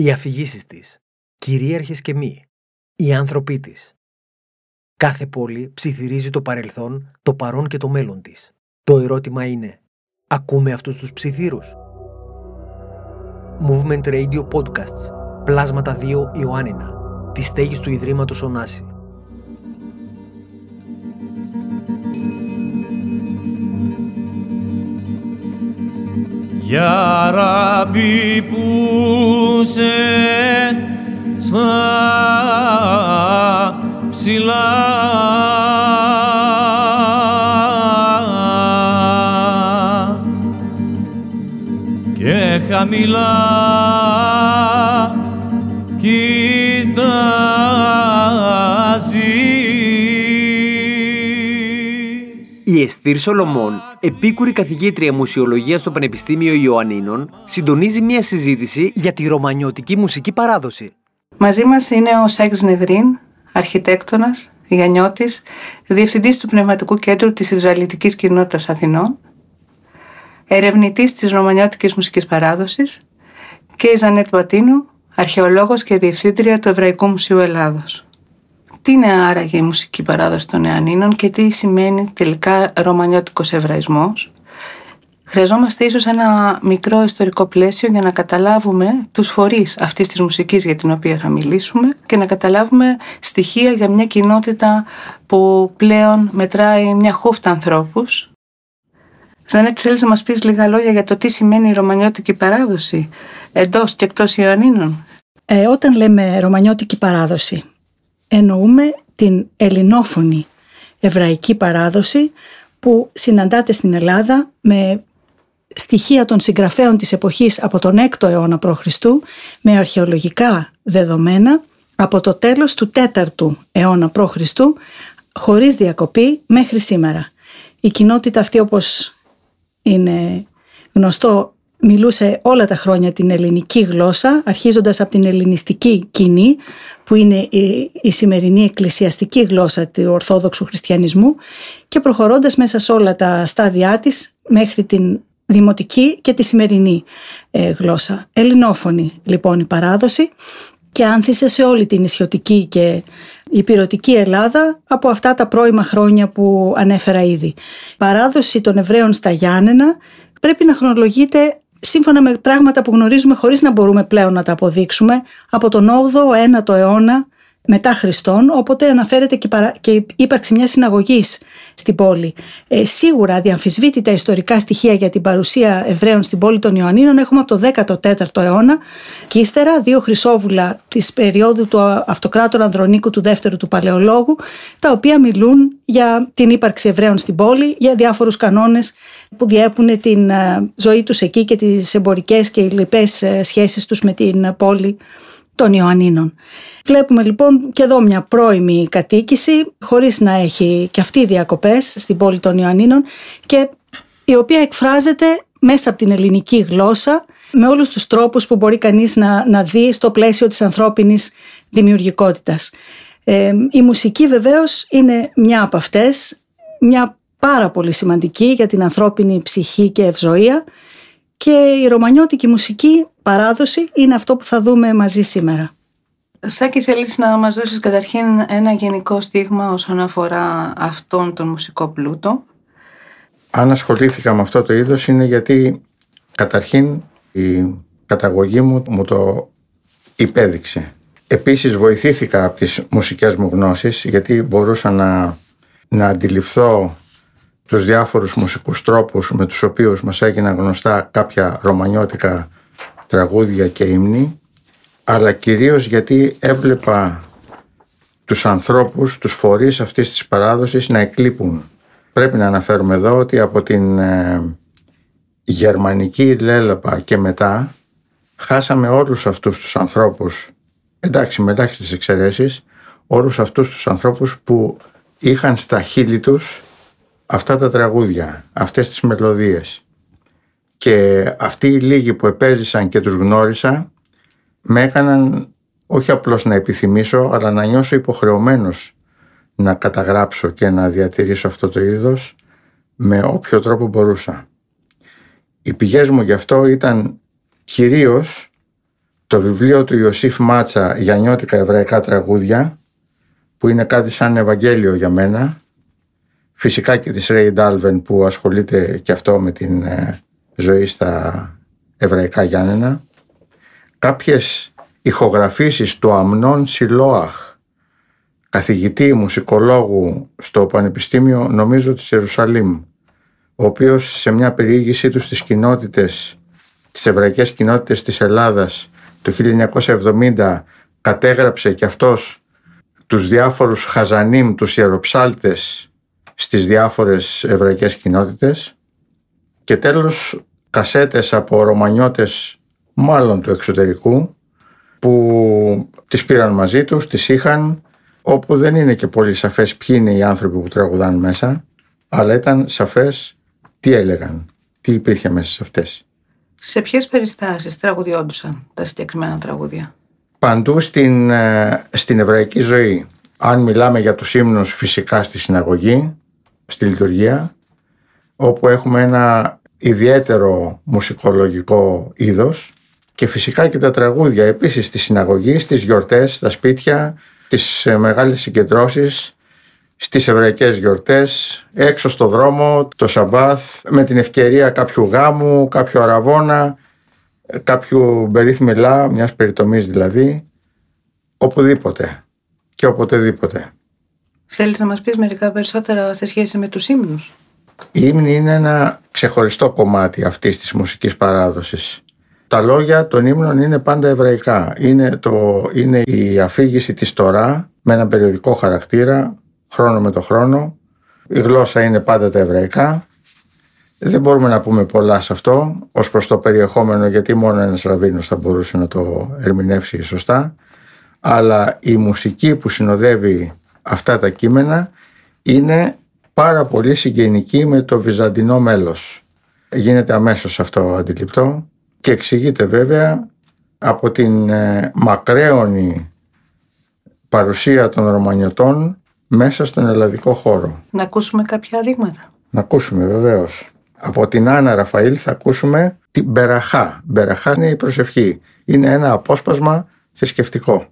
οι αφηγήσεις της, κυρίαρχες και μη, οι άνθρωποι της. Κάθε πόλη ψιθυρίζει το παρελθόν, το παρόν και το μέλλον της. Το ερώτημα είναι, ακούμε αυτούς τους ψιθύρους; Movement Radio Podcasts, Πλάσματα 2 Ιωάννινα, της στέγης του Ιδρύματος Ωνάση. Για ραμπί που σε στα ψηλά. Και χαμηλά Η Εστήρ Σολομών, επίκουρη καθηγήτρια μουσιολογίας στο Πανεπιστήμιο Ιωαννίνων, συντονίζει μια συζήτηση για τη ρωμανιώτικη μουσική παράδοση. Μαζί μας είναι ο Σέξ Νεδρίν, αρχιτέκτονας, Γιαννιώτης, διευθυντής του Πνευματικού Κέντρου της Ισραηλιτικής Κοινότητας Αθηνών, ερευνητής της ρωμανιώτικης μουσικής παράδοσης και η Ζανέτ Πατίνου, αρχαιολόγος και διευθύντρια του Εβραϊκού Μουσείου Ελλάδος. Τι είναι άραγε η μουσική παράδοση των Ιωαννίνων και τι σημαίνει τελικά ρωμανιώτικος εβραϊσμός. Χρειαζόμαστε ίσως ένα μικρό ιστορικό πλαίσιο για να καταλάβουμε τους φορείς αυτής της μουσικής για την οποία θα μιλήσουμε και να καταλάβουμε στοιχεία για μια κοινότητα που πλέον μετράει μια χούφτα ανθρώπους. Ζανέτη θέλεις να μας πεις λίγα λόγια για το τι σημαίνει η ρωμανιώτικη παράδοση εντός και εκτός Ιωαννίνων; Ε, όταν λέμε ρωμανιώτικη παράδοση εννοούμε την ελληνόφωνη εβραϊκή παράδοση που συναντάται στην Ελλάδα με στοιχεία των συγγραφέων της εποχής από τον 6ο αιώνα π.Χ. με αρχαιολογικά δεδομένα από το τέλος του 4ου αιώνα π.Χ. χωρίς διακοπή μέχρι σήμερα. Η κοινότητα αυτή όπως είναι γνωστό μιλούσε όλα τα χρόνια την ελληνική γλώσσα, αρχίζοντας από την ελληνιστική κοινή, που είναι η, η σημερινή εκκλησιαστική γλώσσα του Ορθόδοξου Χριστιανισμού και προχωρώντας μέσα σε όλα τα στάδια της μέχρι την δημοτική και τη σημερινή ε, γλώσσα. Ελληνόφωνη λοιπόν η παράδοση και άνθησε σε όλη την ισιωτική και υπηρετική Ελλάδα από αυτά τα πρώιμα χρόνια που ανέφερα ήδη. Η παράδοση των Εβραίων στα Γιάννενα πρέπει να χρονολογείται σύμφωνα με πράγματα που γνωρίζουμε χωρίς να μπορούμε πλέον να τα αποδείξουμε από τον 8ο, 9ο αιώνα μετά Χριστόν, οπότε αναφέρεται και, παρα... και ύπαρξη μιας συναγωγής στην πόλη. Ε, σίγουρα διαμφισβήτητα ιστορικά στοιχεία για την παρουσία Εβραίων στην πόλη των Ιωαννίνων έχουμε από το 14ο αιώνα και ύστερα δύο χρυσόβουλα της περίοδου του Αυτοκράτορα Ανδρονίκου του δεύτερου του Παλαιολόγου, τα οποία μιλούν για την ύπαρξη Εβραίων στην πόλη, για διάφορους κανόνες που διέπουν την ε, ζωή τους εκεί και τις εμπορικές και λοιπές ε, σχέσεις τους με την πόλη των Ιωαννίνων. Βλέπουμε λοιπόν και εδώ μια πρώιμη κατοίκηση χωρίς να έχει και αυτή διακοπές στην πόλη των Ιωαννίνων και η οποία εκφράζεται μέσα από την ελληνική γλώσσα με όλους τους τρόπους που μπορεί κανείς να, να δει στο πλαίσιο της ανθρώπινης δημιουργικότητας. Ε, η μουσική βεβαίως είναι μια από αυτές, μια πάρα πολύ σημαντική για την ανθρώπινη ψυχή και ευζοία και η ρωμανιώτικη μουσική παράδοση είναι αυτό που θα δούμε μαζί σήμερα. Σάκη θέλεις να μας δώσεις καταρχήν ένα γενικό στίγμα όσον αφορά αυτόν τον μουσικό πλούτο; Αν ασχολήθηκα με αυτό το είδος είναι γιατί καταρχήν η καταγωγή μου μου το υπέδειξε. Επίσης βοηθήθηκα από τις μουσικές μου γνώσεις γιατί μπορούσα να, να αντιληφθώ τους διάφορους μουσικούς τρόπους με τους οποίους μας έγιναν γνωστά κάποια ρωμανιώτικα τραγούδια και ύμνη αλλά κυρίως γιατί έβλεπα τους ανθρώπους, τους φορείς αυτής της παράδοσης να εκλείπουν. Πρέπει να αναφέρουμε εδώ ότι από την ε, γερμανική λέλαπα και μετά χάσαμε όλους αυτούς τους ανθρώπους, εντάξει με ελάχιστες εξαιρέσεις, όλους αυτούς τους ανθρώπους που είχαν στα χείλη τους αυτά τα τραγούδια, αυτές τις μελωδίες. Και αυτοί οι λίγοι που επέζησαν και τους γνώρισα με έκαναν όχι απλώς να επιθυμήσω αλλά να νιώσω υποχρεωμένος να καταγράψω και να διατηρήσω αυτό το είδος με όποιο τρόπο μπορούσα. Οι πηγές μου γι' αυτό ήταν κυρίως το βιβλίο του Ιωσήφ Μάτσα για νιώτικα εβραϊκά τραγούδια που είναι κάτι σαν Ευαγγέλιο για μένα φυσικά και της Ρέι Ντάλβεν που ασχολείται και αυτό με την ε, ζωή στα εβραϊκά Γιάννενα. Κάποιες ηχογραφήσεις του Αμνών Σιλόαχ καθηγητή μουσικολόγου στο Πανεπιστήμιο νομίζω της Ιερουσαλήμ ο οποίος σε μια περιήγησή του στις κοινότητες τις εβραϊκές κοινότητες της Ελλάδας το 1970 κατέγραψε και αυτός τους διάφορους χαζανίμ, τους ιεροψάλτες στις διάφορες εβραϊκές κοινότητες και τέλος κασέτες από ρωμανιώτες μάλλον του εξωτερικού που τις πήραν μαζί τους, τις είχαν όπου δεν είναι και πολύ σαφές ποιοι είναι οι άνθρωποι που τραγουδάνε μέσα αλλά ήταν σαφές τι έλεγαν, τι υπήρχε μέσα σε αυτές. Σε ποιες περιστάσεις τραγουδιόντουσαν τα συγκεκριμένα τραγούδια; Παντού στην, ε, στην εβραϊκή ζωή. Αν μιλάμε για τους ύμνους φυσικά στη συναγωγή, στη λειτουργία, όπου έχουμε ένα ιδιαίτερο μουσικολογικό είδος και φυσικά και τα τραγούδια επίσης στη συναγωγής, στις γιορτές, στα σπίτια, τις ε, μεγάλες συγκεντρώσεις στις εβραϊκές γιορτές, έξω στο δρόμο, το Σαμπάθ, με την ευκαιρία κάποιου γάμου, κάποιου αραβόνα, κάποιου μπερίθμιλά, μιας περιτομής δηλαδή, οπουδήποτε και οποτεδήποτε. Θέλεις να μας πεις μερικά περισσότερα σε σχέση με τους ύμνους; Η ύμνη είναι ένα ξεχωριστό κομμάτι αυτής της μουσικής παράδοσης. Τα λόγια των ύμνων είναι πάντα εβραϊκά. Είναι, το, είναι η αφήγηση της Τωρά με ένα περιοδικό χαρακτήρα χρόνο με το χρόνο. Η γλώσσα είναι πάντα τα εβραϊκά. Δεν μπορούμε να πούμε πολλά σε αυτό ως προς το περιεχόμενο γιατί μόνο ένας ραβίνος θα μπορούσε να το ερμηνεύσει σωστά. Αλλά η μουσική που συνοδεύει αυτά τα κείμενα είναι πάρα πολύ συγγενική με το βυζαντινό μέλος. Γίνεται αμέσως αυτό αντιληπτό και εξηγείται βέβαια από την ε, μακραίωνη παρουσία των Ρωμανιωτών μέσα στον ελλαδικό χώρο. Να ακούσουμε κάποια δείγματα. Να ακούσουμε βεβαίως. Από την Άννα Ραφαήλ θα ακούσουμε την Μπεραχά. Μπεραχά είναι η προσευχή. Είναι ένα απόσπασμα θρησκευτικό.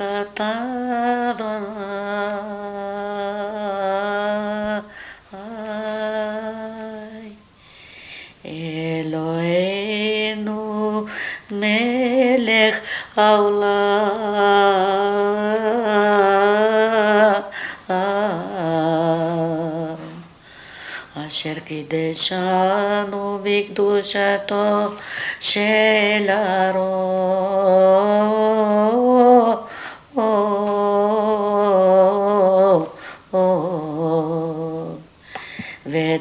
Adonai, Eloheinu melech העולם, אשר קידשנו בקדושתו של ארון.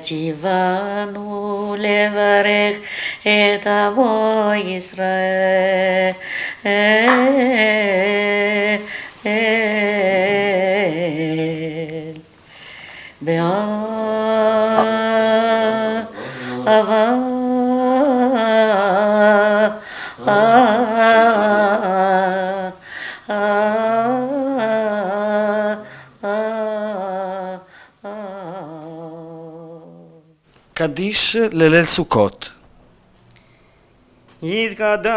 τσιβάνου λεβαρέχ ετα Ισραήλ. קדיש לליל סוכות. יתקדש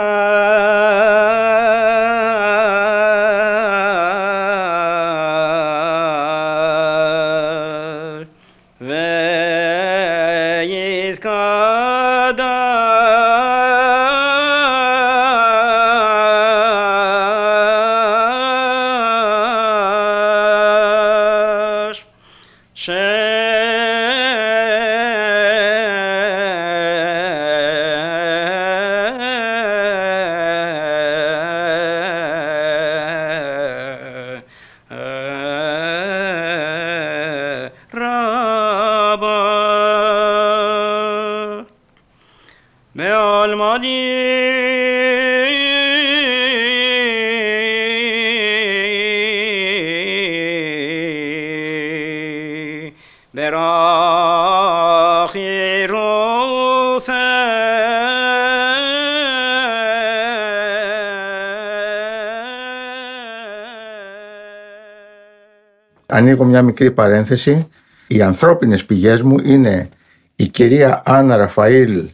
Ανοίγω μια μικρή παρένθεση. Οι ανθρώπινες πηγές μου είναι η κυρία Άννα Ραφαήλ,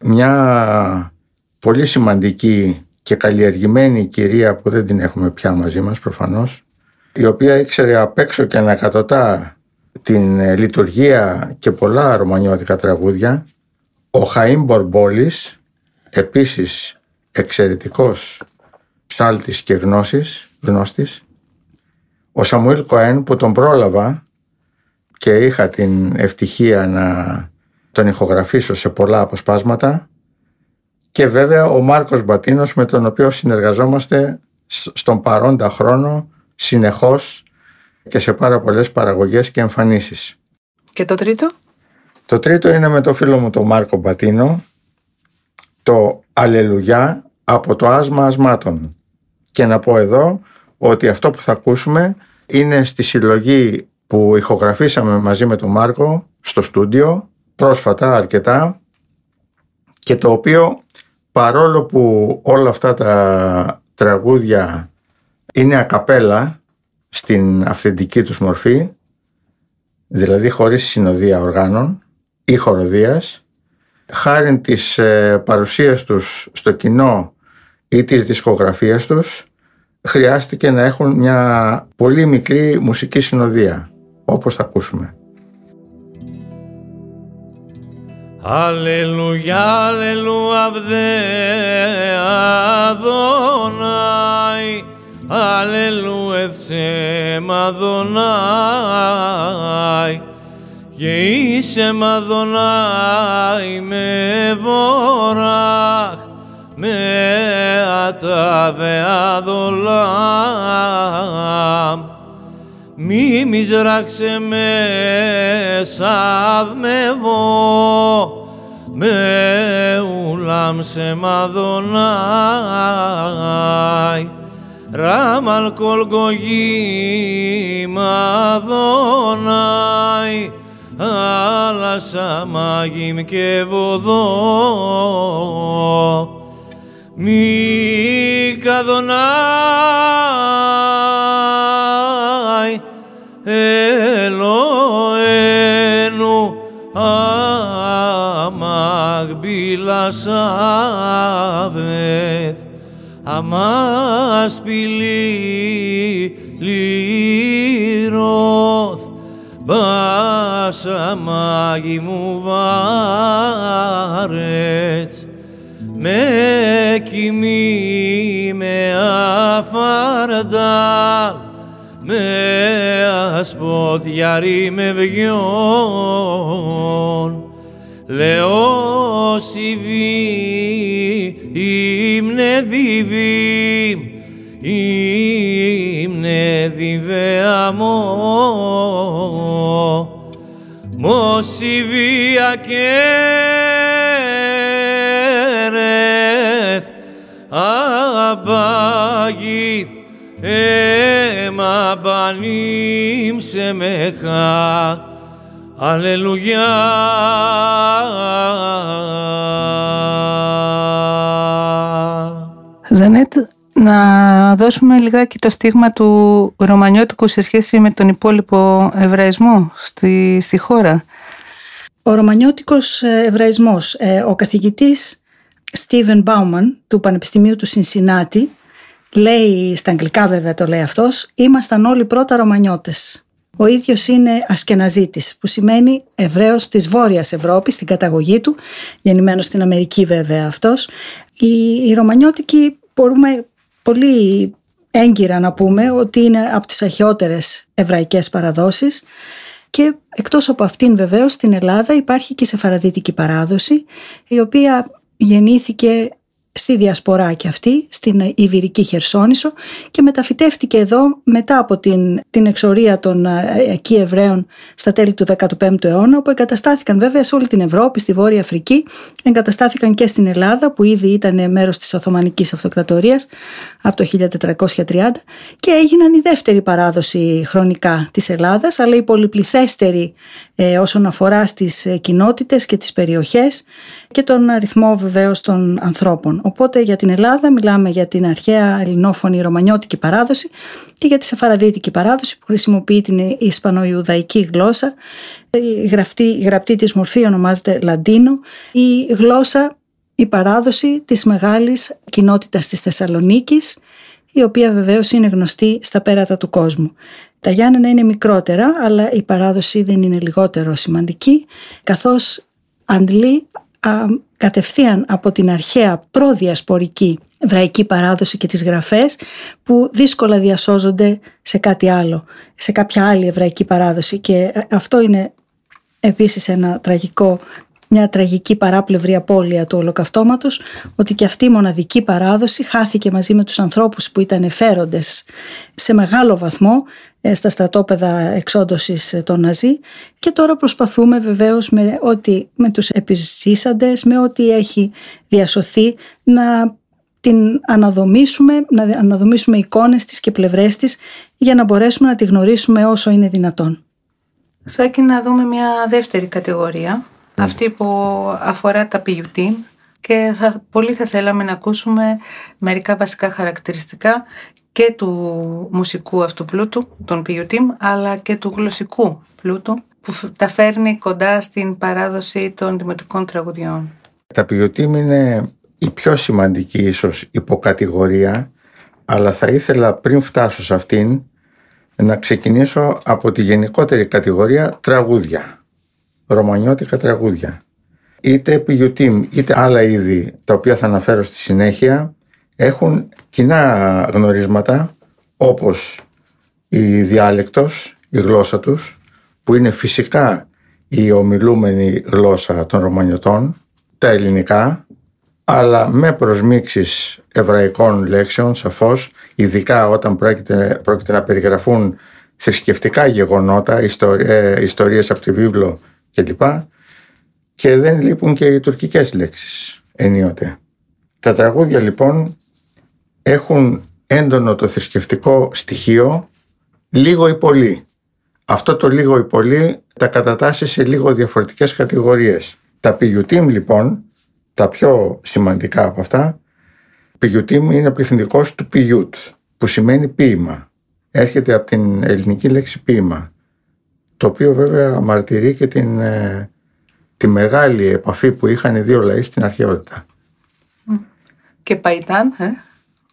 μια πολύ σημαντική και καλλιεργημένη κυρία που δεν την έχουμε πια μαζί μας προφανώς, η οποία ήξερε απ' έξω και ανακατοτά την ε, λειτουργία και πολλά ρωμανιώτικα τραγούδια. Ο Χαΐμ Μπορμπόλης, επίσης εξαιρετικός ψάλτης και γνώσης, γνώστης. Ο Σαμουήλ Κοέν που τον πρόλαβα και είχα την ευτυχία να τον ηχογραφήσω σε πολλά αποσπάσματα και βέβαια ο Μάρκος Μπατίνος με τον οποίο συνεργαζόμαστε σ- στον παρόντα χρόνο συνεχώς και σε πάρα πολλές παραγωγές και εμφανίσεις. Και το τρίτο; Το τρίτο είναι με το φίλο μου τον Μάρκο Μπατίνο το Αλληλουγιά από το άσμα ασμάτων. Και να πω εδώ ότι αυτό που θα ακούσουμε είναι στη συλλογή που ηχογραφήσαμε μαζί με τον Μάρκο στο στούντιο πρόσφατα αρκετά και το οποίο παρόλο που όλα αυτά τα τραγούδια είναι ακαπέλα στην αυθεντική τους μορφή δηλαδή χωρίς συνοδεία οργάνων ή χοροδίας χάρη της ε, παρουσίας τους στο κοινό ή της δισκογραφίας τους χρειάστηκε να έχουν μια πολύ μικρή μουσική συνοδεία όπως θα ακούσουμε. Αλληλούια, αλληλούια, βδε Αδωνάι, αλληλούια, εύσε Μαδωνάι, και είσαι Μαδωνάι με βοράχ, με αταβε αδολάμ. Μη μιζράξε με σαδμεύω, με ουλάμ σε μαδονάι. Ράμαλ κολγογή μαδονάι, αλλά σαμάγιμ και βοδό. Μη καδονάι, Ελοένου αμαγμπίλα σάβεθ αμάς πυλή λυρώθ μπάσα μάγι μου βάρετς. Με κοιμή με αφαρντάλ με ασπόδιαρη με βιόν. Λέω σιβή ύμνε διβήμ ύμνε διβεαμό μοσιβία κέρεθ αμπάγηθ αίμα μπανίμ σε μεχά Αλληλουγιά Ζανέτ, να δώσουμε λιγάκι το στίγμα του ρωμανιώτικου σε σχέση με τον υπόλοιπο εβραϊσμό στη, στη χώρα. Ο ρωμανιώτικος ε, εβραϊσμός, ε, ο καθηγητής Στίβεν Μπάουμαν του Πανεπιστημίου του Σινσινάτη λέει, στα αγγλικά βέβαια το λέει αυτός, ήμασταν όλοι πρώτα ρωμανιώτες. Ο ίδιος είναι ασκεναζίτης, που σημαίνει Εβραίος της Βόρειας Ευρώπης, στην καταγωγή του, γεννημένος στην Αμερική βέβαια αυτός. Οι, οι ρωμανιώτικοι μπορούμε πολύ έγκυρα να πούμε ότι είναι από τις αρχαιότερες εβραϊκές παραδόσεις και εκτός από αυτήν βεβαίως στην Ελλάδα υπάρχει και η σεφαραδίτικη παράδοση η οποία γεννήθηκε στη διασπορά και αυτή, στην Ιβυρική Χερσόνησο και μεταφυτεύτηκε εδώ μετά από την, την εξορία των ε, εκεί Εβραίων στα τέλη του 15ου αιώνα όπου εγκαταστάθηκαν βέβαια σε όλη την Ευρώπη, στη Βόρεια Αφρική, εγκαταστάθηκαν και στην Ελλάδα που ήδη ήταν μέρος της Οθωμανικής Αυτοκρατορίας από το 1430 και έγιναν η δεύτερη παράδοση χρονικά της Ελλάδας αλλά η πολυπληθέστερη ε, όσον αφορά στις ε, κοινότητες και τις περιοχές και τον αριθμό βεβαίως των ανθρώπων. Οπότε για την Ελλάδα μιλάμε για την αρχαία ελληνόφωνη ρωμανιώτικη παράδοση και για τη σεφαραδίτικη παράδοση που χρησιμοποιεί την ισπανοϊουδαϊκή γλώσσα. Η γραπτή, η γραπτή της μορφή ονομάζεται Λαντίνο. Η γλώσσα, η παράδοση της μεγάλης κοινότητας της Θεσσαλονίκης η οποία βεβαίως είναι γνωστή στα πέρατα του κόσμου. Τα Γιάννενα είναι μικρότερα, αλλά η παράδοση δεν είναι λιγότερο σημαντική, καθώς αντλεί κατευθείαν από την αρχαία προδιασπορική εβραϊκή παράδοση και τις γραφές που δύσκολα διασώζονται σε κάτι άλλο, σε κάποια άλλη εβραϊκή παράδοση. Και αυτό είναι επίσης ένα τραγικό μια τραγική παράπλευρη απώλεια του ολοκαυτώματος ότι και αυτή η μοναδική παράδοση χάθηκε μαζί με τους ανθρώπους που ήταν εφέροντες σε μεγάλο βαθμό ε, στα στρατόπεδα εξόντωσης των Ναζί. Και τώρα προσπαθούμε βεβαίως με, ό,τι, με τους επιζήσαντες, με ό,τι έχει διασωθεί να την αναδομήσουμε, να αναδομήσουμε εικόνες της και πλευρές της για να μπορέσουμε να τη γνωρίσουμε όσο είναι δυνατόν. Σάκη να δούμε μια δεύτερη κατηγορία αυτή που αφορά τα πιουτίν και θα, πολύ θα θέλαμε να ακούσουμε μερικά βασικά χαρακτηριστικά και του μουσικού αυτού πλούτου, των πιουτίμ, αλλά και του γλωσσικού πλούτου που τα φέρνει κοντά στην παράδοση των δημοτικών τραγουδιών. Τα πιουτίμ είναι η πιο σημαντική ίσως υποκατηγορία, αλλά θα ήθελα πριν φτάσω σε αυτήν να ξεκινήσω από τη γενικότερη κατηγορία τραγούδια ρωμανιώτικα τραγούδια. Είτε πιουτίμ είτε άλλα είδη τα οποία θα αναφέρω στη συνέχεια έχουν κοινά γνωρίσματα όπως η διάλεκτος, η γλώσσα τους που είναι φυσικά η ομιλούμενη γλώσσα των Ρωμανιωτών, τα ελληνικά αλλά με προσμίξεις εβραϊκών λέξεων σαφώς ειδικά όταν πρόκειται, πρόκειται να περιγραφούν θρησκευτικά γεγονότα, ιστορίες, ιστορίες από τη βίβλο κλπ. Και δεν λείπουν και οι τουρκικές λέξεις ενίοτε. Τα τραγούδια λοιπόν έχουν έντονο το θρησκευτικό στοιχείο λίγο ή πολύ. Αυτό το λίγο ή πολύ τα κατατάσσει σε λίγο διαφορετικές κατηγορίες. Τα πηγιουτίμ λοιπόν, τα πιο σημαντικά από αυτά, πηγιουτίμ είναι πληθυντικός του πηγιούτ, που σημαίνει ποίημα. Έρχεται από την ελληνική λέξη ποίημα το οποίο βέβαια μαρτυρεί και την, ε, τη μεγάλη επαφή που είχαν οι δύο λαοί στην αρχαιότητα. Και Παϊτάν, ε,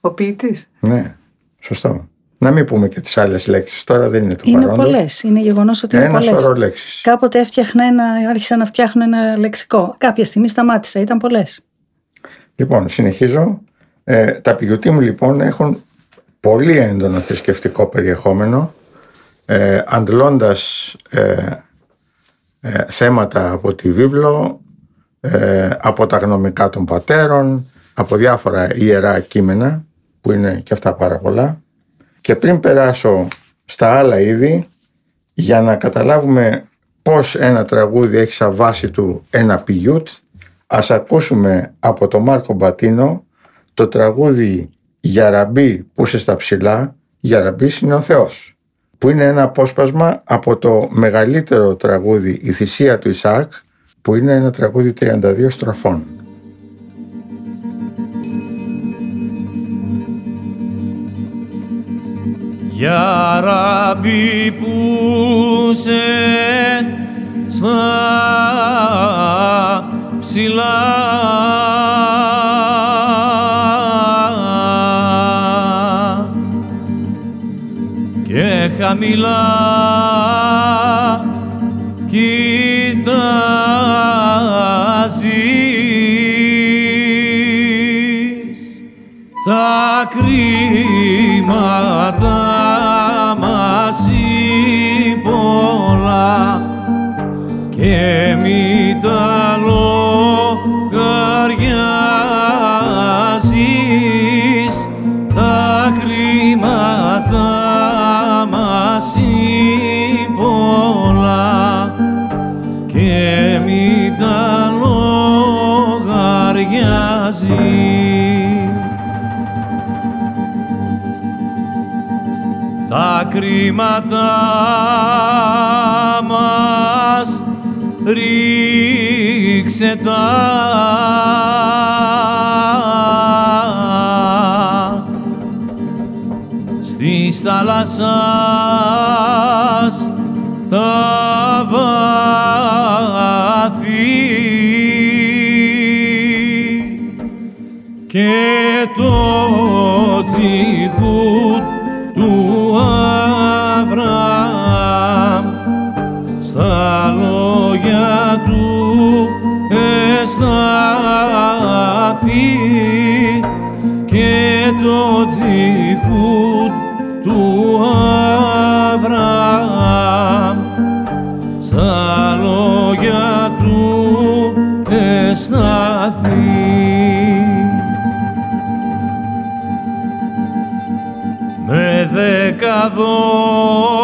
ο ποιητής. Ναι, σωστό. Να μην πούμε και τις άλλες λέξεις, τώρα δεν είναι το Είναι παρόντος. πολλές, είναι γεγονός ότι είναι Ένα πολλές. σωρό λέξεις. Κάποτε έφτιαχνα ένα, άρχισα να φτιάχνω ένα λεξικό. Κάποια στιγμή σταμάτησα, ήταν πολλές. Λοιπόν, συνεχίζω. Ε, τα πηγιωτή μου λοιπόν έχουν πολύ έντονο θρησκευτικό περιεχόμενο ε, αντλώντας ε, ε, θέματα από τη βίβλο, ε, από τα γνωμικά των πατέρων, από διάφορα ιερά κείμενα που είναι και αυτά πάρα πολλά και πριν περάσω στα άλλα είδη για να καταλάβουμε πώς ένα τραγούδι έχει σαν βάση του ένα πηγιούτ ας ακούσουμε από τον Μάρκο Μπατίνο το τραγούδι «Γιαραμπή που είσαι στα ψηλά, Γιαραμπής είναι ο Θεός» που είναι ένα απόσπασμα από το μεγαλύτερο τραγούδι «Η θυσία του Ισαάκ» που είναι ένα τραγούδι 32 στροφών. Για ραμπί που σε στα ψηλά. Και χαμηλά κοιτάζεις τα κρίματα τα κρίματα μας ρίξε τα στις θάλασσας τα βάθη και το τσιγούτ το τσιγούτ του Αβραάμ στα λόγια του εστάθη. με δεκαδό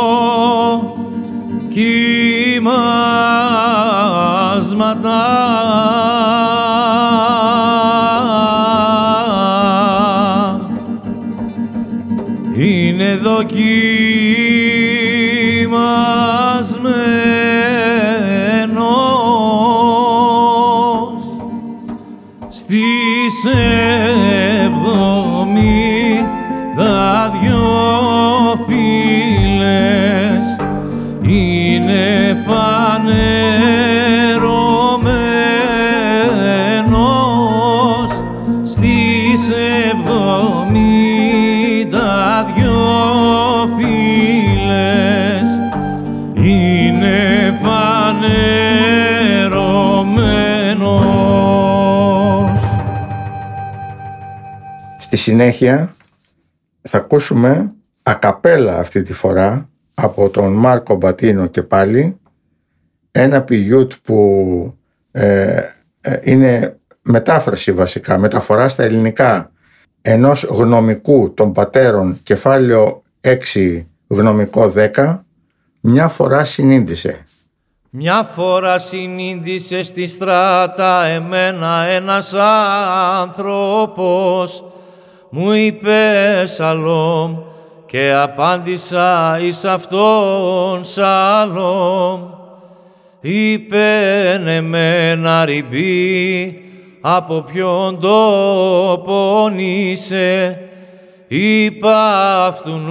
συνέχεια θα ακούσουμε ακαπέλα αυτή τη φορά από τον Μάρκο Μπατίνο και πάλι. Ένα πηγιούτ που ε, ε, είναι μετάφραση βασικά, μεταφορά στα ελληνικά ενός γνωμικού των πατέρων κεφάλαιο 6 γνωμικό 10 μια φορά συνήντησε. Μια φορά συνήντησε στη στράτα εμένα ένας άνθρωπος μου είπες σαλόμ και απάντησα εις αυτόν σαλόμ. Είπεν εμένα ριμπή από ποιον τόπο είσαι; Είπα αυτού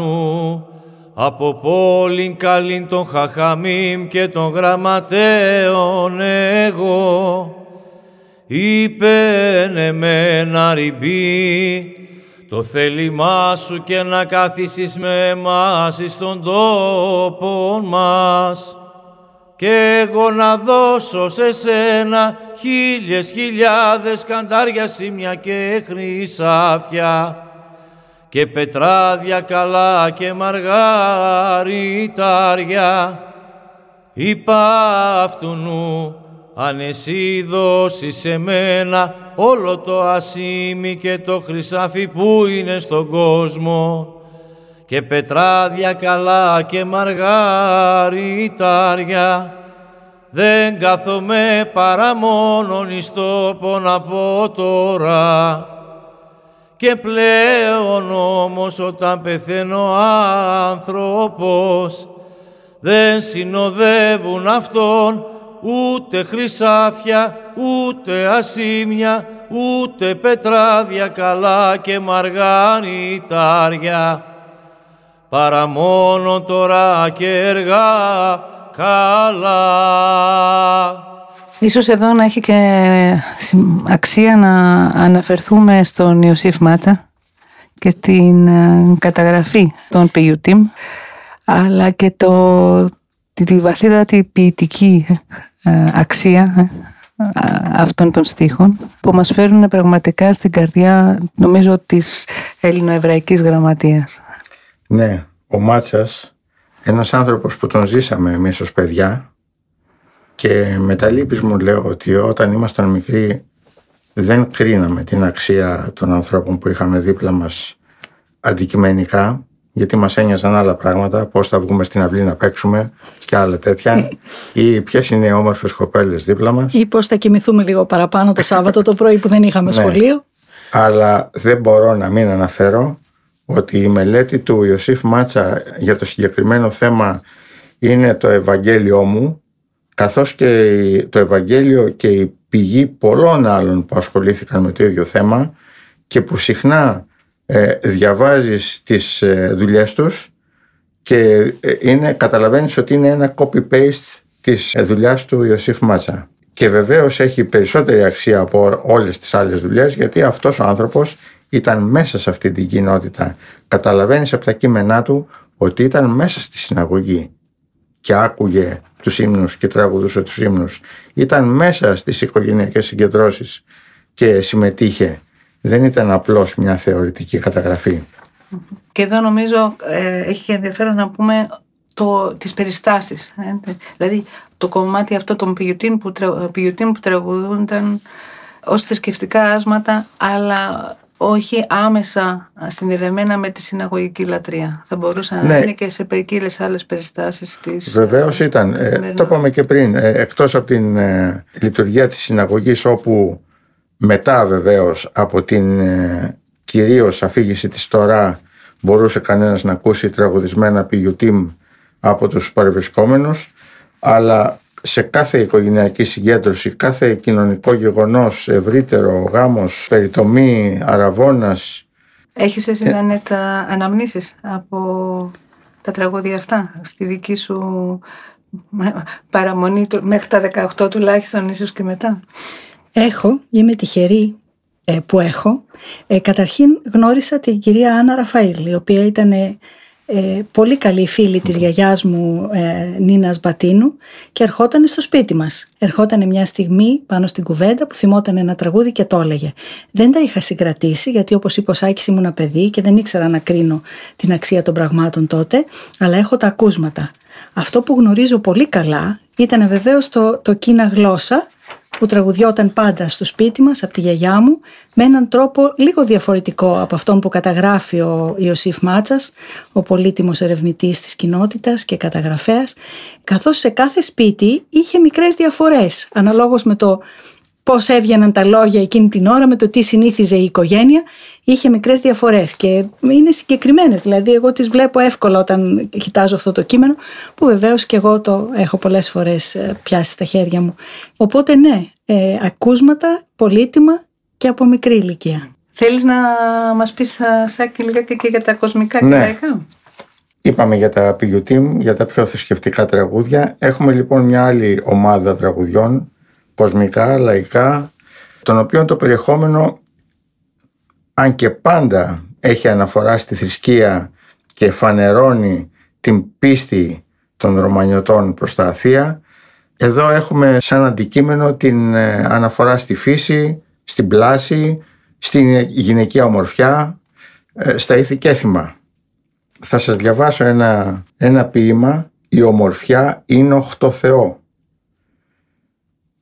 από πόλην καλήν των Χαχαμίμ και των γραμματέων εγώ. Είπεν εμένα ριμπή το θέλημά σου και να κάθισεις με εμάς εις τον τόπο μας και εγώ να δώσω σε σένα χίλιες χιλιάδες καντάρια σημεία και χρυσάφια και πετράδια καλά και μαργαριτάρια. Είπα αυτού νου, αν εσύ δώσεις σε μένα όλο το ασίμι και το χρυσάφι που είναι στον κόσμο και πετράδια καλά και μαργαριτάρια δεν κάθομαι παρά μόνον εις τόπον από τώρα. Και πλέον όμως όταν πεθαίνω άνθρωπος δεν συνοδεύουν αυτόν ούτε χρυσάφια, ούτε ασήμια, ούτε πετράδια καλά και μαργαριτάρια παρά μόνο τώρα και έργα καλά. Ίσως εδώ να έχει και συμ- αξία να αναφερθούμε στον Ιωσήφ Μάτσα και την ε, καταγραφή των ποιητήμ αλλά και το, τη, τη βαθύτατη ποιητική ε, αξία ε, α- αυτών των στίχων που μας φέρουν πραγματικά στην καρδιά νομίζω της ελληνοεβραϊκής γραμματείας. Ναι, ο Μάτσας, ένας άνθρωπος που τον ζήσαμε εμείς ως παιδιά και με τα λύπης μου λέω ότι όταν ήμασταν μικροί δεν κρίναμε την αξία των ανθρώπων που είχαμε δίπλα μας αντικειμενικά γιατί μας ένοιαζαν άλλα πράγματα, πώς θα βγούμε στην αυλή να παίξουμε και άλλα τέτοια ή ποιες είναι οι όμορφες κοπέλες δίπλα μας. Ή πώς θα κοιμηθούμε λίγο παραπάνω το Σάββατο το πρωί που δεν είχαμε Ναι. σχολείο. Αλλά δεν μπορώ να μην αναφέρω ότι η μελέτη του Ιωσήφ Μάτσα για το συγκεκριμένο θέμα είναι το Ευαγγέλιό μου καθώς και η- το Ευαγγέλιο και η πηγή πολλών άλλων που ασχολήθηκαν με το ίδιο θέμα και που συχνά ε, διαβάζεις τις ε, δουλειές τους και ε, είναι, καταλαβαίνεις ότι είναι ένα copy-paste της ε, δουλειάς του Ιωσήφ Μάτσα. Και βεβαίως έχει περισσότερη αξία από όλες τις άλλες δουλειές γιατί αυτός ο άνθρωπος ήταν μέσα σε αυτή την κοινότητα. Καταλαβαίνεις από τα κείμενά του ότι ήταν μέσα στη συναγωγή και άκουγε τους ύμνους και τραγουδούσε τους ύμνους. Ήταν μέσα στις οικογενειακές συγκεντρώσεις και συμμετείχε. Δεν ήταν απλώς μια θεωρητική καταγραφή. Και εδώ νομίζω ε, έχει και ενδιαφέρον να πούμε το, τις περιστάσεις. ε. Δηλαδή το κομμάτι αυτό των πιουτίν που, τρα- πιουτίν που τραγουδούνταν ως θρησκευτικά άσματα αλλά όχι άμεσα συνδεδεμένα με τη συναγωγική λατρεία. Θα μπορούσαν να Ναι. είναι και σε ποικίλε άλλες περιστάσεις της Βεβαίως ήταν. Ε, καθημερινά. το είπαμε και πριν. Ε, εκτός από την ε, λειτουργία της συναγωγής όπου μετά βεβαίως από την ε, κυρίως αφήγηση της Τωρά μπορούσε κανένας να ακούσει τραγουδισμένα πηγιουτίμ από τους παρευρισκόμενους αλλά σε κάθε οικογενειακή συγκέντρωση, κάθε κοινωνικό γεγονός, ευρύτερο, γάμος, περιτομή, αραβώνας, Έχεις εσύ Δανέτα αναμνήσεις από τα τραγούδια αυτά στη δική σου παραμονή του- μέχρι τα 18 τουλάχιστον ίσως και μετά; Έχω, είμαι τυχερή ε, που έχω. Ε, καταρχήν γνώρισα την κυρία Άννα Ραφαήλ, η οποία ήταν ε, ε, πολύ καλή φίλη της γιαγιάς μου ε, Νίνας Μπατίνου και ερχόταν στο σπίτι μας. Ερχόταν μια στιγμή πάνω στην κουβέντα που θυμόταν ένα τραγούδι και το έλεγε. Δεν τα είχα συγκρατήσει γιατί όπως είπε ο Σάκης ήμουν παιδί και δεν ήξερα να κρίνω την αξία των πραγμάτων τότε, αλλά έχω τα ακούσματα. Αυτό που γνωρίζω πολύ καλά ήταν βεβαίως το, το κίνα γλώσσα που τραγουδιόταν πάντα στο σπίτι μας από τη γιαγιά μου με έναν τρόπο λίγο διαφορετικό από αυτόν που καταγράφει ο Ιωσήφ Μάτσας, ο πολύτιμος ερευνητής της κοινότητας και καταγραφέας, καθώς σε κάθε σπίτι είχε μικρές διαφορές αναλόγως με το πώς έβγαιναν τα λόγια εκείνη την ώρα με το τι συνήθιζε η οικογένεια είχε μικρές διαφορές και είναι συγκεκριμένες δηλαδή εγώ τις βλέπω εύκολα όταν κοιτάζω αυτό το κείμενο που βεβαίως και εγώ το έχω πολλές φορές ε, πιάσει στα χέρια μου οπότε ναι, ε, ακούσματα πολύτιμα και από μικρή ηλικία Θέλεις να μας πεις α, Σάκη λίγα και, και για τα κοσμικά και Ναι. λαϊκά; Είπαμε για τα πηγιουτίμ, για τα πιο θρησκευτικά τραγούδια. Έχουμε λοιπόν μια άλλη ομάδα τραγουδιών, κοσμικά, λαϊκά, των οποίων το περιεχόμενο, αν και πάντα έχει αναφορά στη θρησκεία και φανερώνει την πίστη των Ρωμανιωτών προς τα Θεία, εδώ έχουμε σαν αντικείμενο την ε, αναφορά στη φύση, στην πλάση, στην γυναικεία ομορφιά, ε, στα ήθη και έθιμα. Θα σας διαβάσω ένα, ένα ποίημα «Η ομορφιά είναι οχτώ Θεό».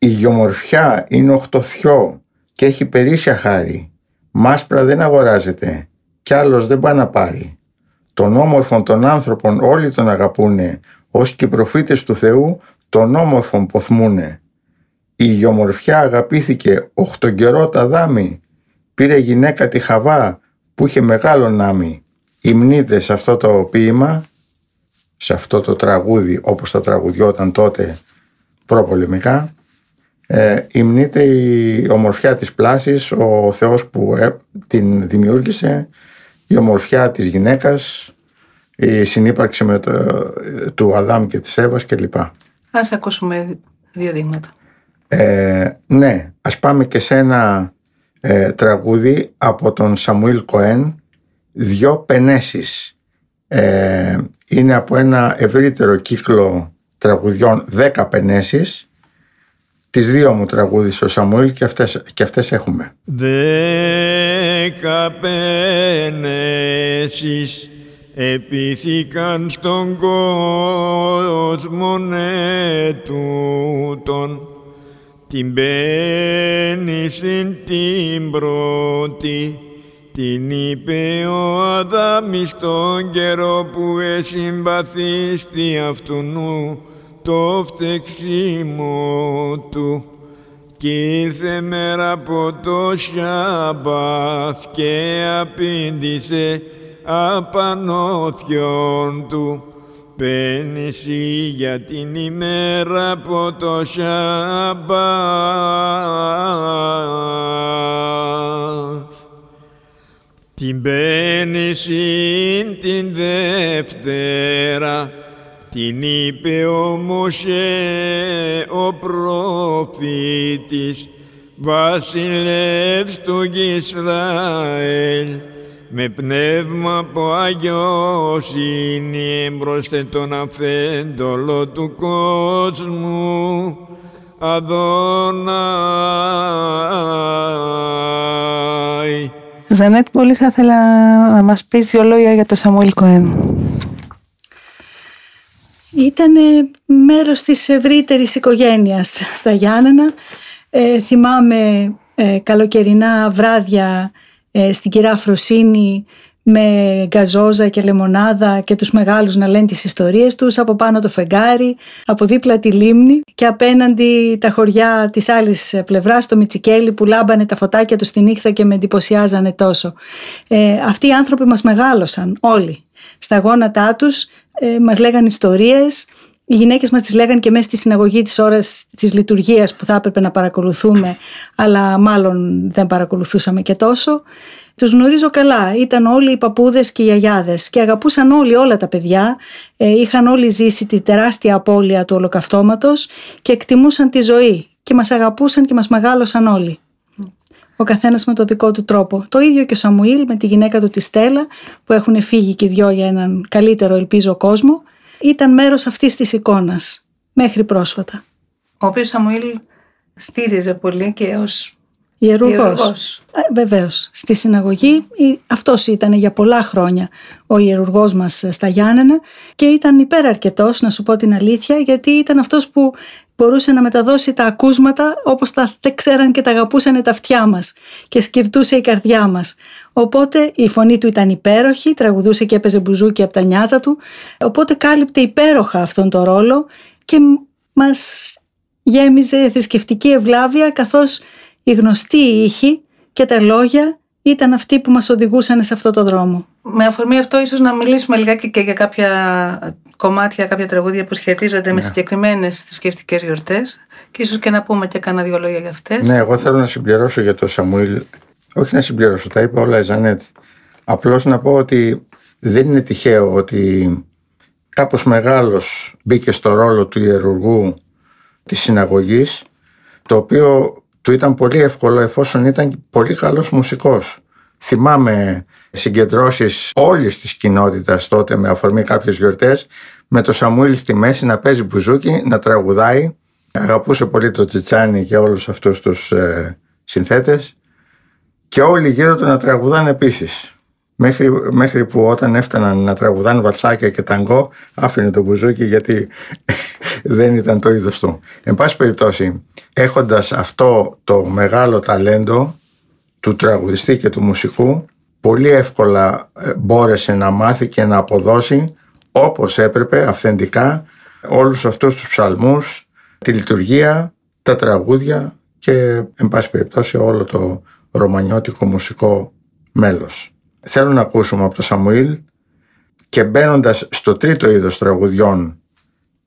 «Η γιομορφιά είναι οχτώ Θιό και έχει περίσσια χάρη. Μάσπρα δεν αγοράζεται κι άλλος δεν πάει να πάρει. Τον όμορφον των άνθρωπων όλοι τον αγαπούνε, ως και οι προφήτες του Θεού τον όμορφον ποθμούνε. Η γιομορφιά αγαπήθηκε οχτωγκερό τα δάμη, πήρε γυναίκα τη Χαβά που είχε μεγάλο νάμι. Υμνείται σε αυτό το ποίημα, σε αυτό το τραγούδι όπως τα τραγουδιόταν τότε προπολεμικά, ε, υμνείται η ομορφιά της πλάσης, ο Θεός που ε, την δημιούργησε, η ομορφιά της γυναίκας, η συνύπαρξη με το, του Αδάμ και της Εύας κλπ. Ας ακούσουμε δύο δείγματα. Ε, ναι, ας πάμε και σε ένα ε, τραγούδι από τον Σαμουήλ Κοέν, «Δυο πενέσεις». Ε, είναι από ένα ευρύτερο κύκλο τραγουδιών, δέκα πενέσεις. Τις δύο μου τραγούδισε ο Σαμουήλ και αυτές, και αυτές έχουμε. Δέκα πένεσεις επίθηκαν στον κόσμο τούτον την πένησιν την πρώτη την είπε ο Αδάμις τον καιρό που εσυμπαθίστη αυτού το φτεξίμο του κι ήρθε μέρα από το Σάμπαθ και απήντησε απανώθιον του. Πένεση για την ημέρα από το Σάμπαθ την πένεση την Δευτέρα την είπε ο Μωσέ ο προφήτης βασιλεύς του Ισραήλ με πνεύμα από αγιοσύνη έμπροστε τον αφέντολο του κόσμου Αδωνάι. Ζανέτ, πολύ θα ήθελα να μας πεις δύο λόγια για το Σαμουήλ Κοέν. Ήταν μέρος της ευρύτερης οικογένειας στα Γιάννενα. Ε, θυμάμαι ε, καλοκαιρινά βράδια ε, στην κυρά Φροσίνη με γκαζόζα και λεμονάδα και τους μεγάλους να λένε τις ιστορίες τους, από πάνω το φεγγάρι, από δίπλα τη λίμνη και απέναντι τα χωριά της άλλης πλευράς, το Μιτσικέλι που λάμπανε τα φωτάκια τους στη νύχτα και με εντυπωσιάζανε τόσο. Ε, αυτοί οι άνθρωποι μας μεγάλωσαν όλοι. Στα γόνατά τους ε, μας λέγαν ιστορίες, οι γυναίκες μας τις λέγαν και μέσα στη συναγωγή της ώρας της λειτουργίας που θα έπρεπε να παρακολουθούμε, αλλά μάλλον δεν παρακολουθούσαμε και τόσο. Τους γνωρίζω καλά, ήταν όλοι οι παππούδες και οι γιαγιάδες και αγαπούσαν όλοι όλα τα παιδιά, ε, είχαν όλοι ζήσει τη τεράστια απώλεια του ολοκαυτώματος και εκτιμούσαν τη ζωή και μας αγαπούσαν και μας μεγάλωσαν όλοι. Ο καθένας με το δικό του τρόπο. Το ίδιο και ο Σαμουήλ με τη γυναίκα του τη Στέλλα, που έχουν φύγει και οι δυο για έναν καλύτερο, ελπίζω, κόσμο, ήταν μέρος αυτής της εικόνας μέχρι πρόσφατα. Ο οποίος Σαμουήλ στήριζε πολύ και ως Ιερουργός. Ε, βεβαίως. Στη συναγωγή αυτός ήταν για πολλά χρόνια ο ιερουργός μας στα Γιάννενα και ήταν υπεραρκετός να σου πω την αλήθεια γιατί ήταν αυτός που μπορούσε να μεταδώσει τα ακούσματα όπως τα ξέραν και τα αγαπούσαν τα αυτιά μας και σκυρτούσε η καρδιά μας. Οπότε η φωνή του ήταν υπέροχη, τραγουδούσε και έπαιζε μπουζούκι από τα νιάτα του, οπότε κάλυπτε υπέροχα αυτόν τον ρόλο και μας γέμιζε θρησκευτική ευλάβεια καθώς η γνωστή ήχη και τα λόγια ήταν αυτοί που μας οδηγούσαν σε αυτό το δρόμο. Με αφορμή αυτό ίσως να μιλήσουμε λιγάκι και για κάποια κομμάτια, κάποια τραγούδια που σχετίζονται με Ναι. συγκεκριμένες θρησκευτικές γιορτές και ίσως και να πούμε και κάνα δύο λόγια για αυτές. Ναι, εγώ θέλω να συμπληρώσω για το Σαμουήλ. Όχι να συμπληρώσω, τα είπε όλα η Ζανέτ. Απλώς να πω ότι δεν είναι τυχαίο ότι κάπως μεγάλος μπήκε στο ρόλο του ιερουργού της συναγωγής, το οποίο του ήταν πολύ εύκολο εφόσον ήταν πολύ καλός μουσικός. Θυμάμαι συγκεντρώσεις όλης της κοινότητας τότε με αφορμή κάποιες γιορτές με το Σαμουήλ στη μέση να παίζει μπουζούκι, να τραγουδάει. Αγαπούσε πολύ το Τσιτσάνι και όλους αυτούς τους ε, συνθέτες και όλοι γύρω του να τραγουδάνε επίσης. Μέχρι, μέχρι που όταν έφταναν να τραγουδάνε βαλσάκια και ταγκό άφηνε το μπουζούκι γιατί δεν ήταν το είδος του. Εν πάση περιπτώσει, έχοντας αυτό το μεγάλο ταλέντο του τραγουδιστή και του μουσικού, πολύ εύκολα ε, μπόρεσε να μάθει και να αποδώσει όπως έπρεπε αυθεντικά όλους αυτούς τους ψαλμούς, τη λειτουργία, τα τραγούδια και εν πάση περιπτώσει όλο το ρωμανιώτικο μουσικό μέλος. Θέλω να ακούσουμε από το Σαμουήλ και μπαίνοντας στο τρίτο είδος τραγουδιών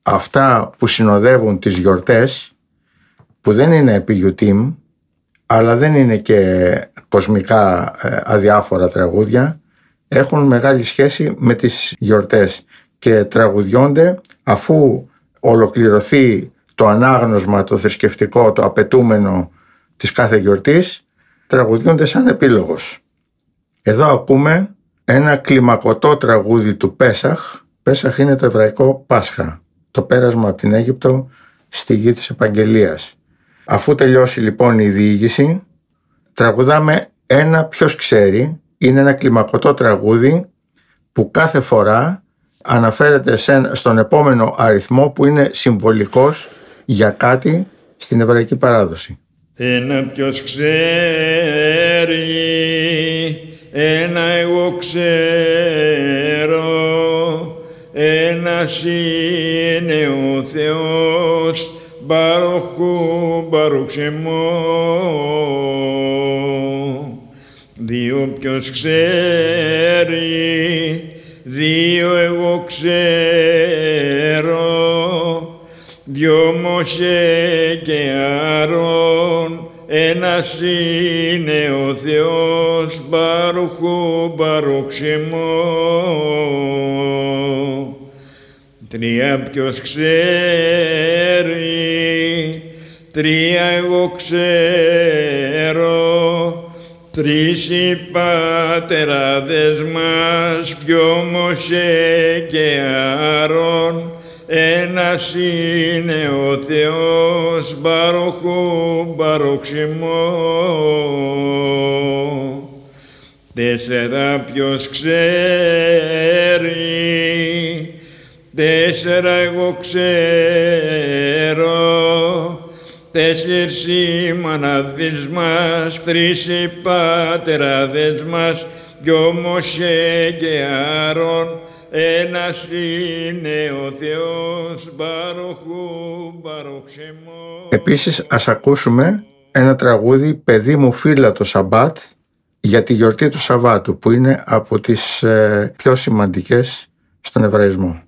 αυτά που συνοδεύουν τις γιορτές που δεν είναι επί αλλά δεν είναι και κοσμικά ε, αδιάφορα τραγούδια έχουν μεγάλη σχέση με τις γιορτές και τραγουδιώνται αφού ολοκληρωθεί το ανάγνωσμα, το θρησκευτικό, το απαιτούμενο της κάθε γιορτής τραγουδιώνται σαν επίλογος. Εδώ ακούμε ένα κλιμακωτό τραγούδι του Πέσαχ. Πέσαχ είναι το εβραϊκό Πάσχα, το πέρασμα από την Αίγυπτο στη γη της Επαγγελίας. Αφού τελειώσει λοιπόν η διήγηση, τραγουδάμε ένα ποιος ξέρει, είναι ένα κλιμακωτό τραγούδι που κάθε φορά αναφέρεται σε, στον επόμενο αριθμό που είναι συμβολικός για κάτι στην εβραϊκή παράδοση. Ένα ποιος ξέρει ένα εγώ ξέρω, ένας είναι ο Θεός, παροχού παροξεμό. Δύο ποιος ξέρει, δύο εγώ ξέρω, δυο Μωσέ και αρώ ένας είναι ο Θεός, Μπαροχού, Μπαροχσεμό. Τρία ποιος ξέρει, τρία εγώ ξέρω, τρεις οι πατεράδες μας, δυο Μωσέ και Άρων, ένας είναι ο Θεός, Μπαροχού, Μπαροχσιμό. Τέσσερα ποιος ξέρει, τέσσερα εγώ ξέρω, τέσσερις οι μαναδείς μας, τρεις οι πατεράδες μας, δυο Μωσέ και Άρων, ένας είναι ο Θεός, Μπαροχού, Μπαροχσεμό. Επίσης ας ακούσουμε ένα τραγούδι «Παιδί μου φύλλα το Σαμπάτ» για τη γιορτή του Σαββάτου που είναι από τις ε, πιο σημαντικές στον Εβραϊσμό.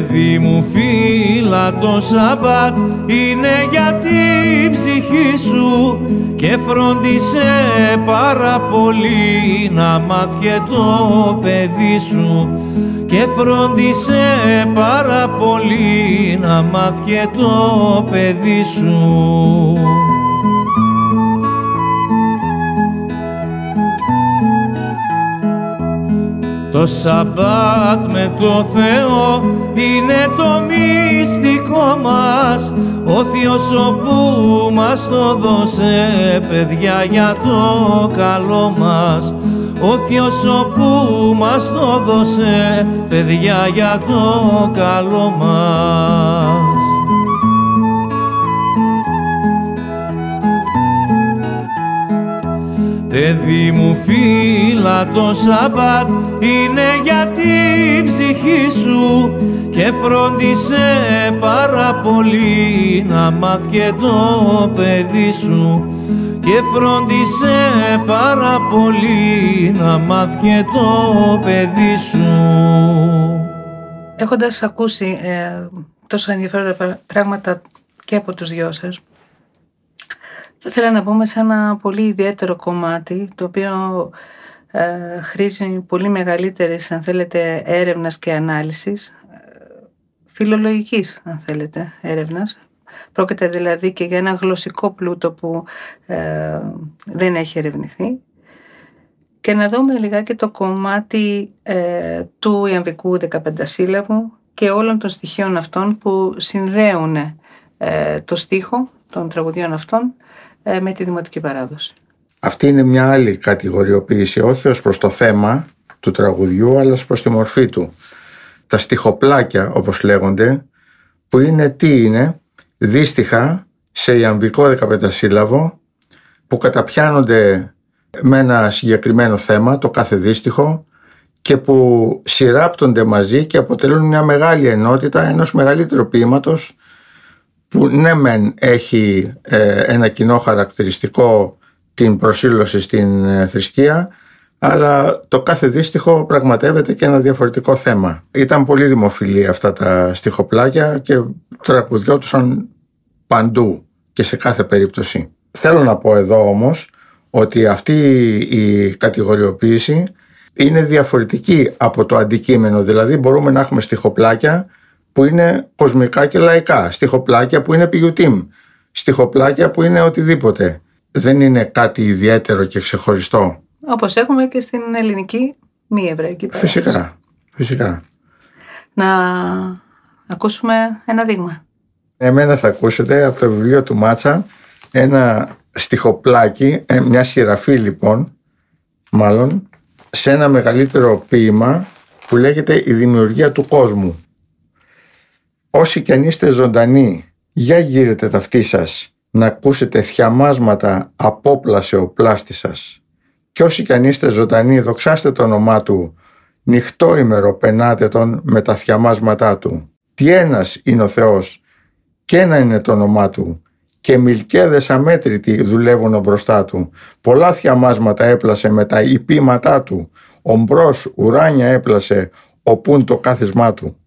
Παιδί μου φύλλα το Σαμπάτ είναι για την ψυχή σου και φρόντισε πάρα πολύ να μάθει το παιδί σου και φρόντισε πάρα πολύ να μάθει το παιδί σου. Το Σαμπάτ με το Θεό είναι το μυστικό μας. Ο Θείος όπου μας το δώσε παιδιά για το καλό μας. Ο Θείος όπου μας το δώσε παιδιά για το καλό μας Παιδί μου φύλλα το Σαμπάτ είναι για την ψυχή σου και φρόντισε πάρα πολύ να μάθει το παιδί σου και φρόντισε πάρα πολύ να μάθει το παιδί σου. Έχοντας ακούσει ε, τόσο ενδιαφέροντα πράγματα και από τους δυο σας, θα ήθελα να πούμε σε ένα πολύ ιδιαίτερο κομμάτι, το οποίο ε, χρήζει πολύ μεγαλύτερης, αν θέλετε, έρευνας και ανάλυσης, ε, φιλολογικής, αν θέλετε, έρευνας. Πρόκειται δηλαδή και για ένα γλωσσικό πλούτο που ε, δεν έχει ερευνηθεί. Και να δούμε λιγάκι το κομμάτι ε, του ιαμβικού 15 σύλλαβου και όλων των στοιχείων αυτών που συνδέουν ε, το στίχο των τραγουδιών αυτών ε, με τη δημοτική παράδοση. Αυτή είναι μια άλλη κατηγοριοποίηση, όχι ως προς το θέμα του τραγουδιού, αλλά ως προς τη μορφή του. Τα στιχοπλάκια, όπως λέγονται, που είναι τι είναι, δύστιχα σε ιαμβικό 15 σύλλαβο, που καταπιάνονται με ένα συγκεκριμένο θέμα, το κάθε δύστιχο, και που σειράπτονται μαζί και αποτελούν μια μεγάλη ενότητα ενός μεγαλύτερου ποίηματος που ναι μεν έχει ε, ένα κοινό χαρακτηριστικό την προσήλωση στην ε, θρησκεία αλλά το κάθε δύστιχο πραγματεύεται και ένα διαφορετικό θέμα. Ήταν πολύ δημοφιλή αυτά τα στιχοπλάκια και τραγουδιώτουσαν παντού και σε κάθε περίπτωση. Θέλω να πω εδώ όμως ότι αυτή η κατηγοριοποίηση είναι διαφορετική από το αντικείμενο. Δηλαδή μπορούμε να έχουμε στιχοπλάκια που είναι κοσμικά και λαϊκά, στιχοπλάκια που είναι πηγουτήμ, στιχοπλάκια που είναι οτιδήποτε. Δεν είναι κάτι ιδιαίτερο και ξεχωριστό. Όπως έχουμε και στην ελληνική μη εβραϊκή παράδοση. Φυσικά, φυσικά. Να ακούσουμε ένα δείγμα. Εμένα θα ακούσετε από το βιβλίο του Μάτσα ένα στιχοπλάκι, ε, μια σειραφή λοιπόν, μάλλον, σε ένα μεγαλύτερο ποίημα που λέγεται «Η δημιουργία του κόσμου». Όσοι κι αν είστε ζωντανοί, για γύρετε τα αυτή σας, να ακούσετε θιαμάσματα απόπλασε ο πλάστη σας. Κι όσοι κι αν είστε ζωντανοί, δοξάστε το όνομά του, νυχτό ημερο πενάτε τον με τα θιαμάσματά του. Τι ένας είναι ο Θεός, και ένα είναι το όνομά του, και μιλκέδες αμέτρητοι δουλεύουν μπροστά του. Πολλά θιαμάσματα έπλασε με τα υπήματά του. Ομπρός ουράνια έπλασε οπούν το κάθισμά του.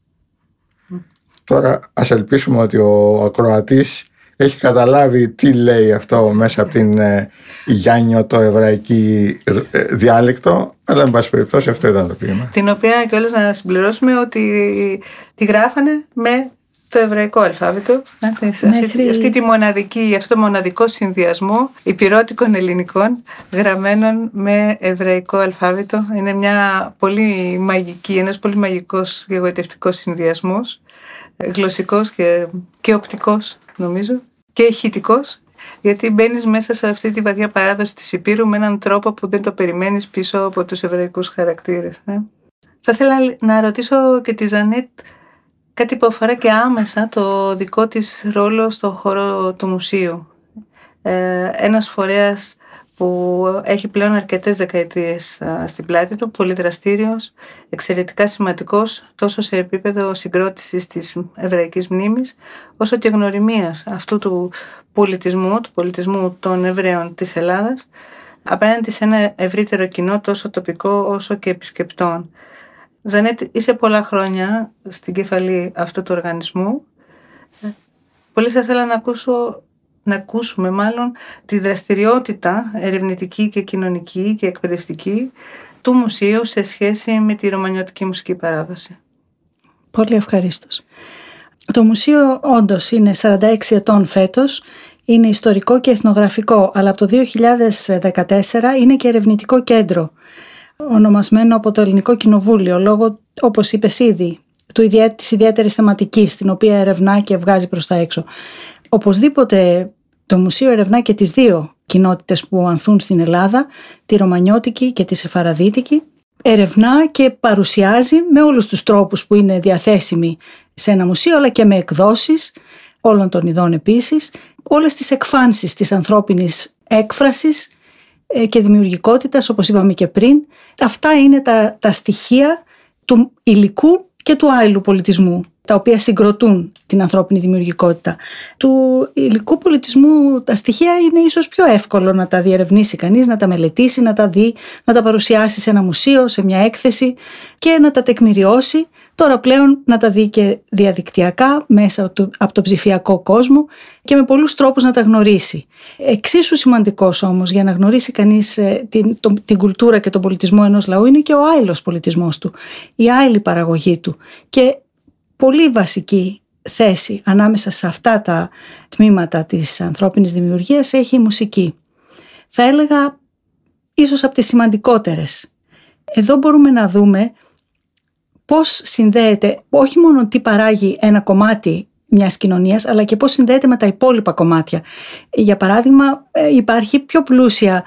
Τώρα ας ελπίσουμε ότι ο ακροατής έχει καταλάβει τι λέει αυτό μέσα από την ε, Γιάννιο το εβραϊκή ε, διάλεκτο αλλά εν πάση περιπτώσει αυτό ήταν το ποίημα. Την οποία και να συμπληρώσουμε ότι τη γράφανε με το εβραϊκό αλφάβητο, αυτή, Μέχρι- αυτή τη μοναδική, αυτό το μοναδικό συνδυασμό υπηρώτικων ελληνικών γραμμένων με εβραϊκό αλφάβητο. Είναι μια πολύ μαγική, ένας πολύ μαγικός και εγωιτευτικός συνδυασμός, ε, γλωσσικός και, και οπτικός νομίζω και ηχητικός γιατί μπαίνεις μέσα σε αυτή τη βαδιά παράδοση της Υπήρου με έναν τρόπο που δεν το περιμένεις πίσω από τους εβραϊκούς χαρακτήρες. ε. Θα ήθελα να ρωτήσω και τη Ζανέτ κάτι που αφορά και άμεσα το δικό της ρόλο στο χώρο του μουσείου. Ε, ένας φορέας που έχει πλέον αρκετές δεκαετίες α, στην πλάτη του, πολύ δραστήριος, εξαιρετικά σημαντικός τόσο σε επίπεδο συγκρότησης της εβραϊκής μνήμης, όσο και γνωριμίας αυτού του πολιτισμού, του πολιτισμού των Εβραίων της Ελλάδας, απέναντι σε ένα ευρύτερο κοινό τόσο τοπικό όσο και επισκεπτών. Ζανέτ, είσαι πολλά χρόνια στην κεφαλή αυτού του οργανισμού. Ε, Πολύ θα ήθελα να, ακούσω, να ακούσουμε μάλλον τη δραστηριότητα ερευνητική και κοινωνική και εκπαιδευτική του μουσείου σε σχέση με τη ρωμανιώτικη μουσική παράδοση. Πολύ ευχαρίστως. Το μουσείο όντως είναι 46 ετών φέτος, είναι ιστορικό και εθνογραφικό, αλλά από το 2014 είναι και ερευνητικό κέντρο, ονομασμένο από το Ελληνικό Κοινοβούλιο, λόγω, όπως είπες ήδη, του ιδιαί- της ιδιαίτερης θεματικής, την οποία ερευνά και βγάζει προς τα έξω. Οπωσδήποτε το μουσείο ερευνά και τις δύο κοινότητες που ανθούν στην Ελλάδα, τη Ρωμανιώτικη και τη Σεφαραδίτικη, ερευνά και παρουσιάζει με όλους τους τρόπους που είναι διαθέσιμοι σε ένα μουσείο, αλλά και με εκδόσεις όλων των ειδών επίσης, όλες τις εκφάνσεις της ανθρώπινης έκφρασης ε, και δημιουργικότητας, όπως είπαμε και πριν. Αυτά είναι τα, τα στοιχεία του υλικού και του άειλου πολιτισμού, τα οποία συγκροτούν την ανθρώπινη δημιουργικότητα. Του υλικού πολιτισμού τα στοιχεία είναι ίσως πιο εύκολο να τα διερευνήσει κανείς, να τα μελετήσει, να τα δει, να τα παρουσιάσει σε ένα μουσείο, σε μια έκθεση και να τα τεκμηριώσει. Τώρα πλέον να τα δει και διαδικτυακά μέσα από το- από τον ψηφιακό κόσμο και με πολλούς τρόπους να τα γνωρίσει. Εξίσου σημαντικός όμως για να γνωρίσει κανείς ε, την, τον- την κουλτούρα και τον πολιτισμό ενός λαού είναι και ο άειλος πολιτισμός του, η άειλη παραγωγή του και πολύ βασική θέση ανάμεσα σε αυτά τα τμήματα της ανθρώπινης δημιουργίας έχει η μουσική. Θα έλεγα ίσως από τις σημαντικότερες. Εδώ μπορούμε να δούμε πώς συνδέεται όχι μόνο τι παράγει ένα κομμάτι μιας κοινωνίας αλλά και πώς συνδέεται με τα υπόλοιπα κομμάτια. Για παράδειγμα ε, υπάρχει πιο πλούσια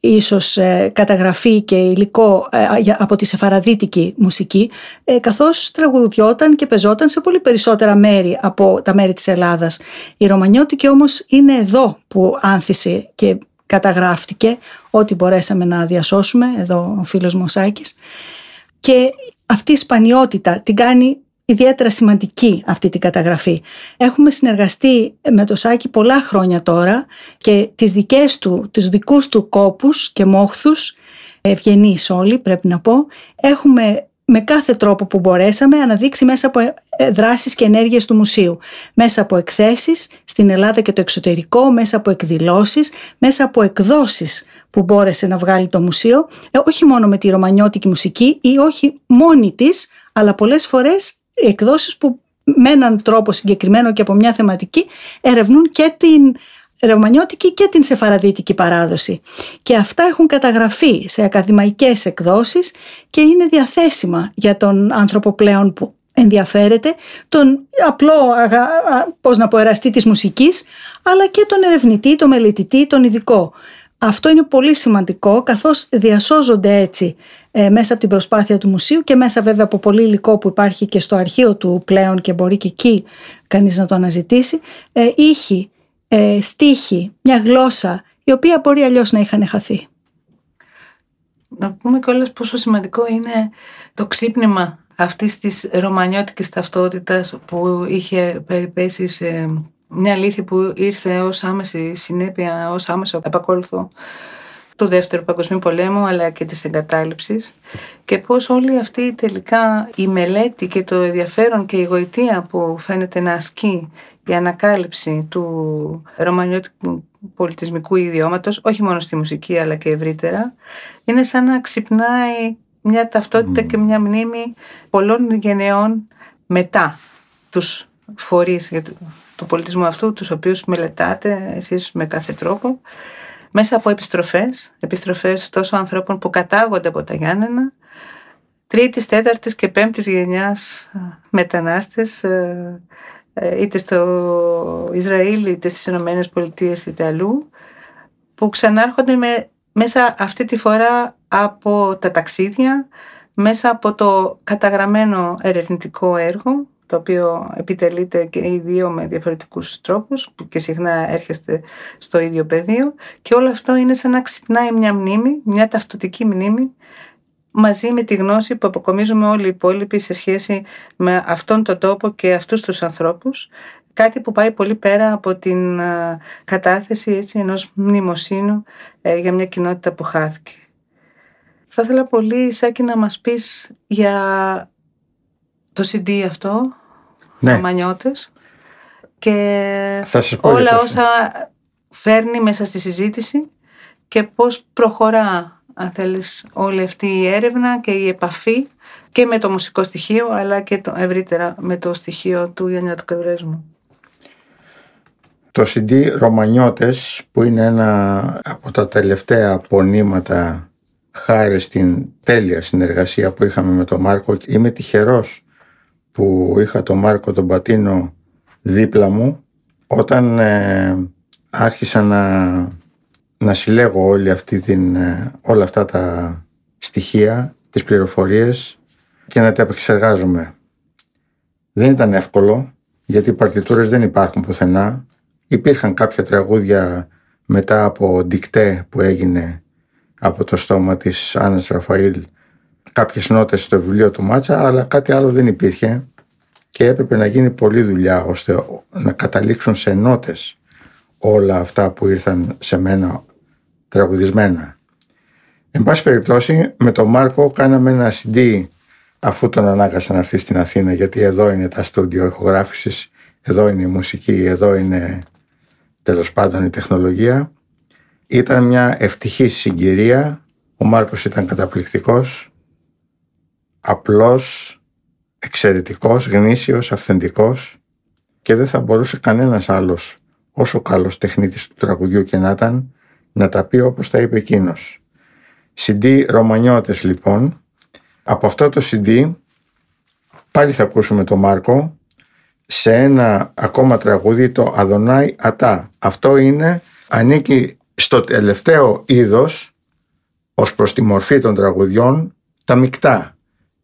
ίσως ε, καταγραφή και υλικό ε, για- από τη σεφαραδίτικη μουσική ε, καθώς τραγουδιόταν και πεζόταν σε πολύ περισσότερα μέρη από τα μέρη της Ελλάδας. Η Ρωμανιώτικη όμως είναι εδώ που άνθησε και καταγράφτηκε ό,τι μπορέσαμε να διασώσουμε, εδώ ο φίλος μου ο Σάκης. Και αυτή η σπανιότητα την κάνει ιδιαίτερα σημαντική αυτή την καταγραφή. Έχουμε συνεργαστεί με το Σάκη πολλά χρόνια τώρα και τις δικές του, τις δικούς του κόπους και μόχθους, ευγενείς όλοι πρέπει να πω, έχουμε με κάθε τρόπο που μπορέσαμε αναδείξει μέσα από ε, δράσεις και ενέργειες του μουσείου. Μέσα από εκθέσεις στην Ελλάδα και το εξωτερικό, μέσα από εκδηλώσεις, μέσα από εκδόσεις που μπόρεσε να βγάλει το μουσείο, ε, όχι μόνο με τη ρωμανιώτικη μουσική ή όχι μόνη της, αλλά πολλές φορές εκδόσεις που με έναν τρόπο συγκεκριμένο και από μια θεματική ερευνούν και την ρωμανιώτικη και την σεφαραδίτικη παράδοση. Και αυτά έχουν καταγραφεί σε ακαδημαϊκές εκδόσεις και είναι διαθέσιμα για τον άνθρωπο πλέον που ενδιαφέρεται, τον απλό, αγα, α, πώς να πω, εραστή της μουσικής, αλλά και τον ερευνητή, τον μελετητή, τον ειδικό. Αυτό είναι πολύ σημαντικό καθώς διασώζονται έτσι ε, μέσα από την προσπάθεια του μουσείου και μέσα βέβαια από πολύ υλικό που υπάρχει και στο αρχείο του πλέον και μπορεί και εκεί κανείς να το αναζητήσει, ε, ήχη, ε, στίχη, μια γλώσσα η οποία μπορεί αλλιώς να είχαν χαθεί. Να πούμε κιόλας πόσο σημαντικό είναι το ξύπνημα αυτής της ρωμανιώτικης ταυτότητας που είχε περιπέσει σε μια αλήθεια που ήρθε ως άμεση συνέπεια, ως άμεσο επακόλουθο του Δεύτερου Παγκοσμίου Πολέμου αλλά και της εγκατάλειψης και πώς όλη αυτή τελικά η μελέτη και το ενδιαφέρον και η γοητεία που φαίνεται να ασκεί η ανακάλυψη του ρωμανιώτικου πολιτισμικού ιδιώματος όχι μόνο στη μουσική αλλά και ευρύτερα είναι σαν να ξυπνάει μια ταυτότητα και μια μνήμη πολλών γενεών μετά τους φορείς του πολιτισμού αυτού, τους οποίους μελετάτε εσείς με κάθε τρόπο, μέσα από επιστροφές, επιστροφές τόσο ανθρώπων που κατάγονται από τα Γιάννενα, τρίτης, τέταρτης και πέμπτης γενιάς μετανάστες, ε, ε, είτε στο Ισραήλ, είτε στις Ηνωμένες Πολιτείες είτε αλλού, που ξανάρχονται με, μέσα αυτή τη φορά από τα ταξίδια, μέσα από το καταγραμμένο ερευνητικό έργο, το οποίο επιτελείται και οι δύο με διαφορετικούς τρόπους που και συχνά έρχεστε στο ίδιο πεδίο. Και όλο αυτό είναι σαν να ξυπνάει μια μνήμη, μια ταυτοτική μνήμη μαζί με τη γνώση που αποκομίζουμε όλοι οι υπόλοιποι σε σχέση με αυτόν τον τόπο και αυτούς τους ανθρώπους. Κάτι που πάει πολύ πέρα από την κατάθεση έτσι, ενός μνημοσύνου ε, για μια κοινότητα που χάθηκε. Θα ήθελα πολύ, Σάκη, να μας πεις για το CD αυτό, ναι. Μανιώτες και όλα όσα φέρνει μέσα στη συζήτηση και πώς προχωρά αν θέλεις όλη αυτή η έρευνα και η επαφή και με το μουσικό στοιχείο αλλά και το ευρύτερα με το στοιχείο του Γιάννιατου Κευρέσμου. Το CD Ρωμανιώτες που είναι ένα από τα τελευταία απονήματα χάρη στην τέλεια συνεργασία που είχαμε με τον Μάρκο είμαι τυχερός που είχα τον Μάρκο τον Πατίνο δίπλα μου όταν ε, άρχισα να, να συλλέγω όλη αυτή την, ε, όλα αυτά τα στοιχεία, τις πληροφορίες και να τα επεξεργάζομαι. Δεν ήταν εύκολο γιατί οι παρτιτούρες δεν υπάρχουν πουθενά. Υπήρχαν κάποια τραγούδια μετά από δικτέ που έγινε από το στόμα της Άννας Ραφαήλ κάποιες νότες στο βιβλίο του Μάτσα, αλλά κάτι άλλο δεν υπήρχε και έπρεπε να γίνει πολλή δουλειά ώστε να καταλήξουν σε νότες όλα αυτά που ήρθαν σε μένα τραγουδισμένα. Εν πάση περιπτώσει, με τον Μάρκο κάναμε ένα CD αφού τον ανάγκασα να έρθει στην Αθήνα γιατί εδώ είναι τα στούντιο ηχογράφησης, εδώ είναι η μουσική, εδώ είναι τέλος πάντων η τεχνολογία. Ήταν μια ευτυχής συγκυρία, ο Μάρκος ήταν καταπληκτικός, απλός, εξαιρετικός, γνήσιος, αυθεντικός και δεν θα μπορούσε κανένας άλλος όσο καλός τεχνίτης του τραγουδιού και να ήταν να τα πει όπως τα είπε εκείνος. CD Ρωμανιώτες λοιπόν. Από αυτό το CD πάλι θα ακούσουμε τον Μάρκο σε ένα ακόμα τραγούδι το Αδονάι Ατά. Αυτό είναι, ανήκει στο τελευταίο είδος ως προς τη μορφή των τραγουδιών τα μεικτά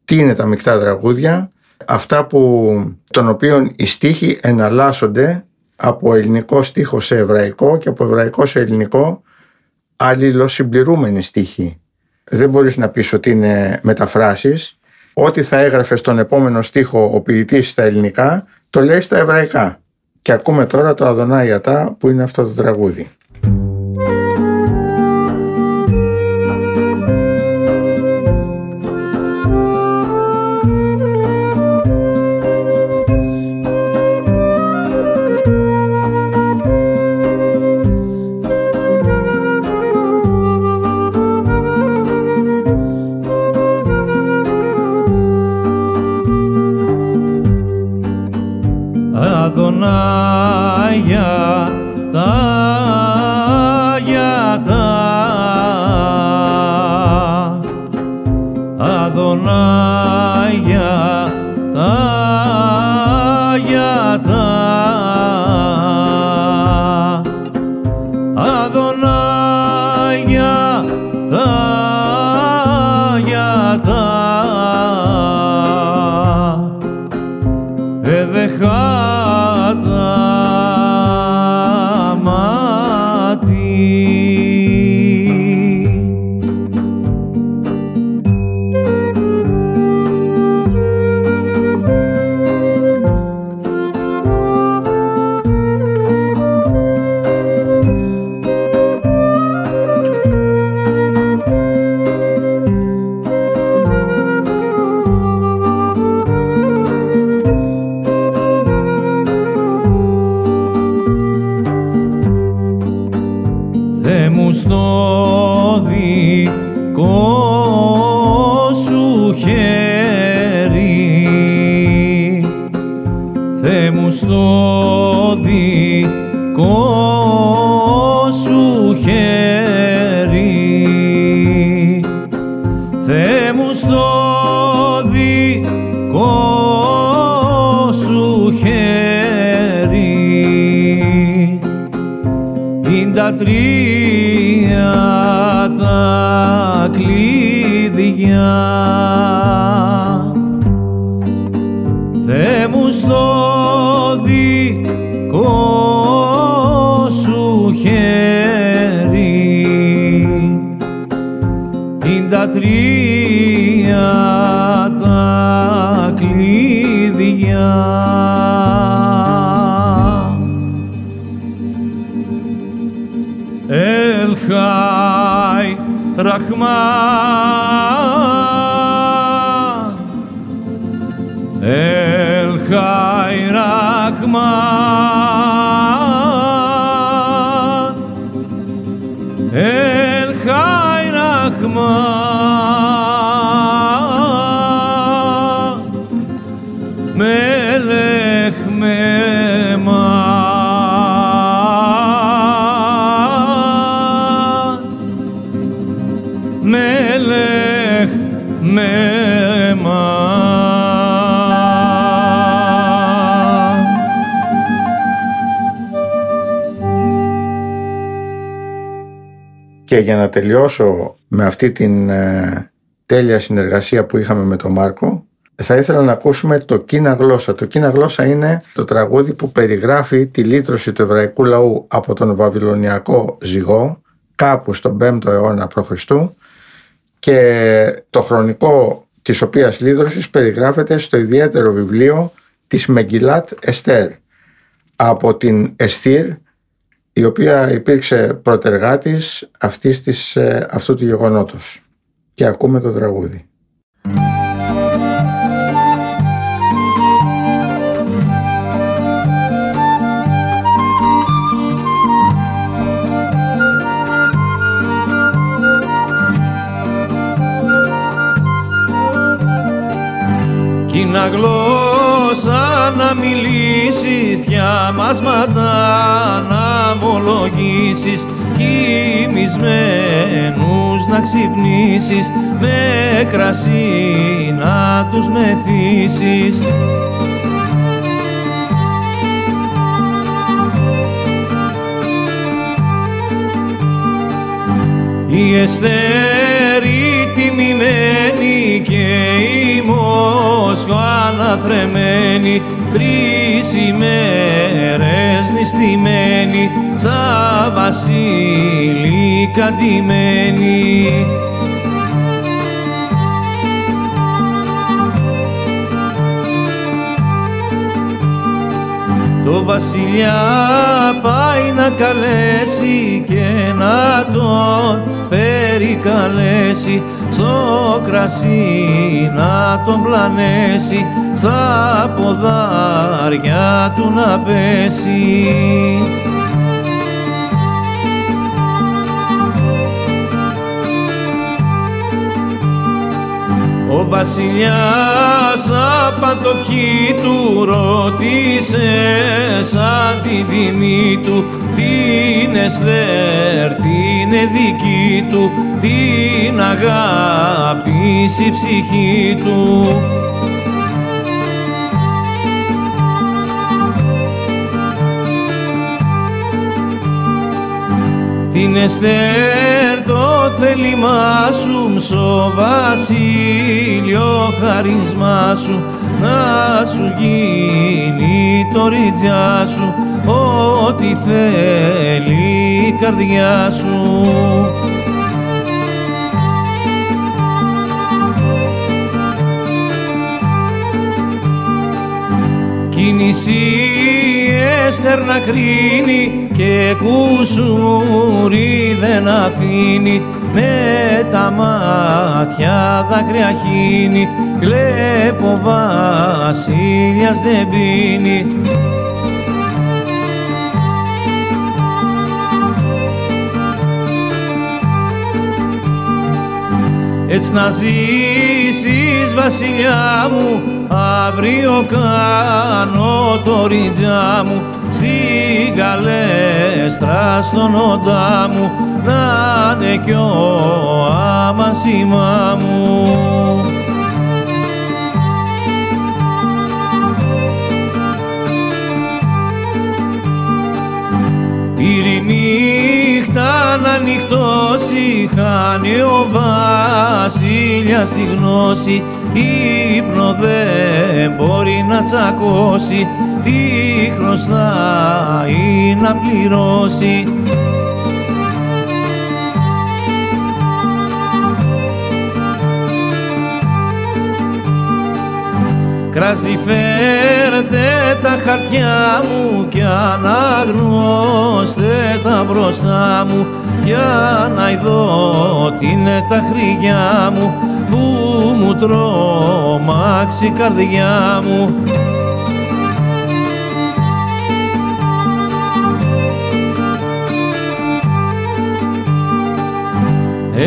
τι είναι τα μεικτά τραγούδια, αυτά που, των οποίων οι στίχοι εναλλάσσονται από ελληνικό στίχο σε εβραϊκό και από εβραϊκό σε ελληνικό αλληλοσυμπληρούμενοι στίχοι. Δεν μπορείς να πεις ότι είναι μεταφράσεις. Ό,τι θα έγραφες στον επόμενο στίχο ο ποιητής στα ελληνικά, το λέει στα εβραϊκά. Και ακούμε τώρα το Αδωνά που είναι αυτό το τραγούδι. Χέρι. Θε μου στο δικό σου χέρι. Είναι τα τρία τα κλειδιά Rahman Και για να τελειώσω με αυτή την ε, τέλεια συνεργασία που είχαμε με τον Μάρκο, θα ήθελα να ακούσουμε το «Κίνα γλώσσα». Το «Κίνα γλώσσα» είναι το τραγούδι που περιγράφει τη λύτρωση του εβραϊκού λαού από τον βαβυλωνιακό ζυγό κάπου στον 5ο αιώνα π.Χ. και το χρονικό της οποίας λύτρωσης περιγράφεται στο ιδιαίτερο βιβλίο της Μεγκυλάτ Εστέρ από την Εστήρ η οποία υπήρξε προτεργάτης αυτής της, ε, αυτού του γεγονότος. Και ακούμε το τραγούδι. Κίνα γλώσσα να μιλήσεις, διαμάσματα να ομολογήσεις κοιμισμένους να ξυπνήσεις με κρασί να τους μεθύσεις. Η Εστέρη τιμημένη και η Μόσχο αναθρεμένη τρεις ημέρες νηστημένη σαν βασίλικα ντυμένη. Το βασιλιά πάει να καλέσει και να τον περικαλέσει στο κρασί να τον πλανέσει στα ποδάρια του να πέσει. Ο βασιλιάς απαντοπιή του ρώτησε σαν την τιμή του την Εστέρ την δική του την αγάπηση ψυχή του. Την Εστέρ το θέλημά σου μσο βασίλειο χαρισμά σου να σου γίνει το ριτζιά σου ό,τι θέλει η καρδιά σου. Κίνηση έστερ να κρίνει και κουσούρι δεν αφήνει. Με τα μάτια δάκρυα χύνει κλέπω βασίλειας δεν πίνει. Έτσι να ζήσεις βασιλιά μου αύριο κάνω το ριτζά μου στην καλέστρα στον όντα μου να είναι κι ο αμασιμά μου. νύχτα να νυχτώσει χάνει ο βασίλιας τη γνώση ύπνο δεν μπορεί να τσακώσει τι χρωστάει να πληρώσει. Κράζει φέρτε τα χαρτιά μου κι αναγνώστε τα μπροστά μου. Για να ειδώ τι είναι τα χρυγιά μου. που μου τρόμαξε η καρδιά μου.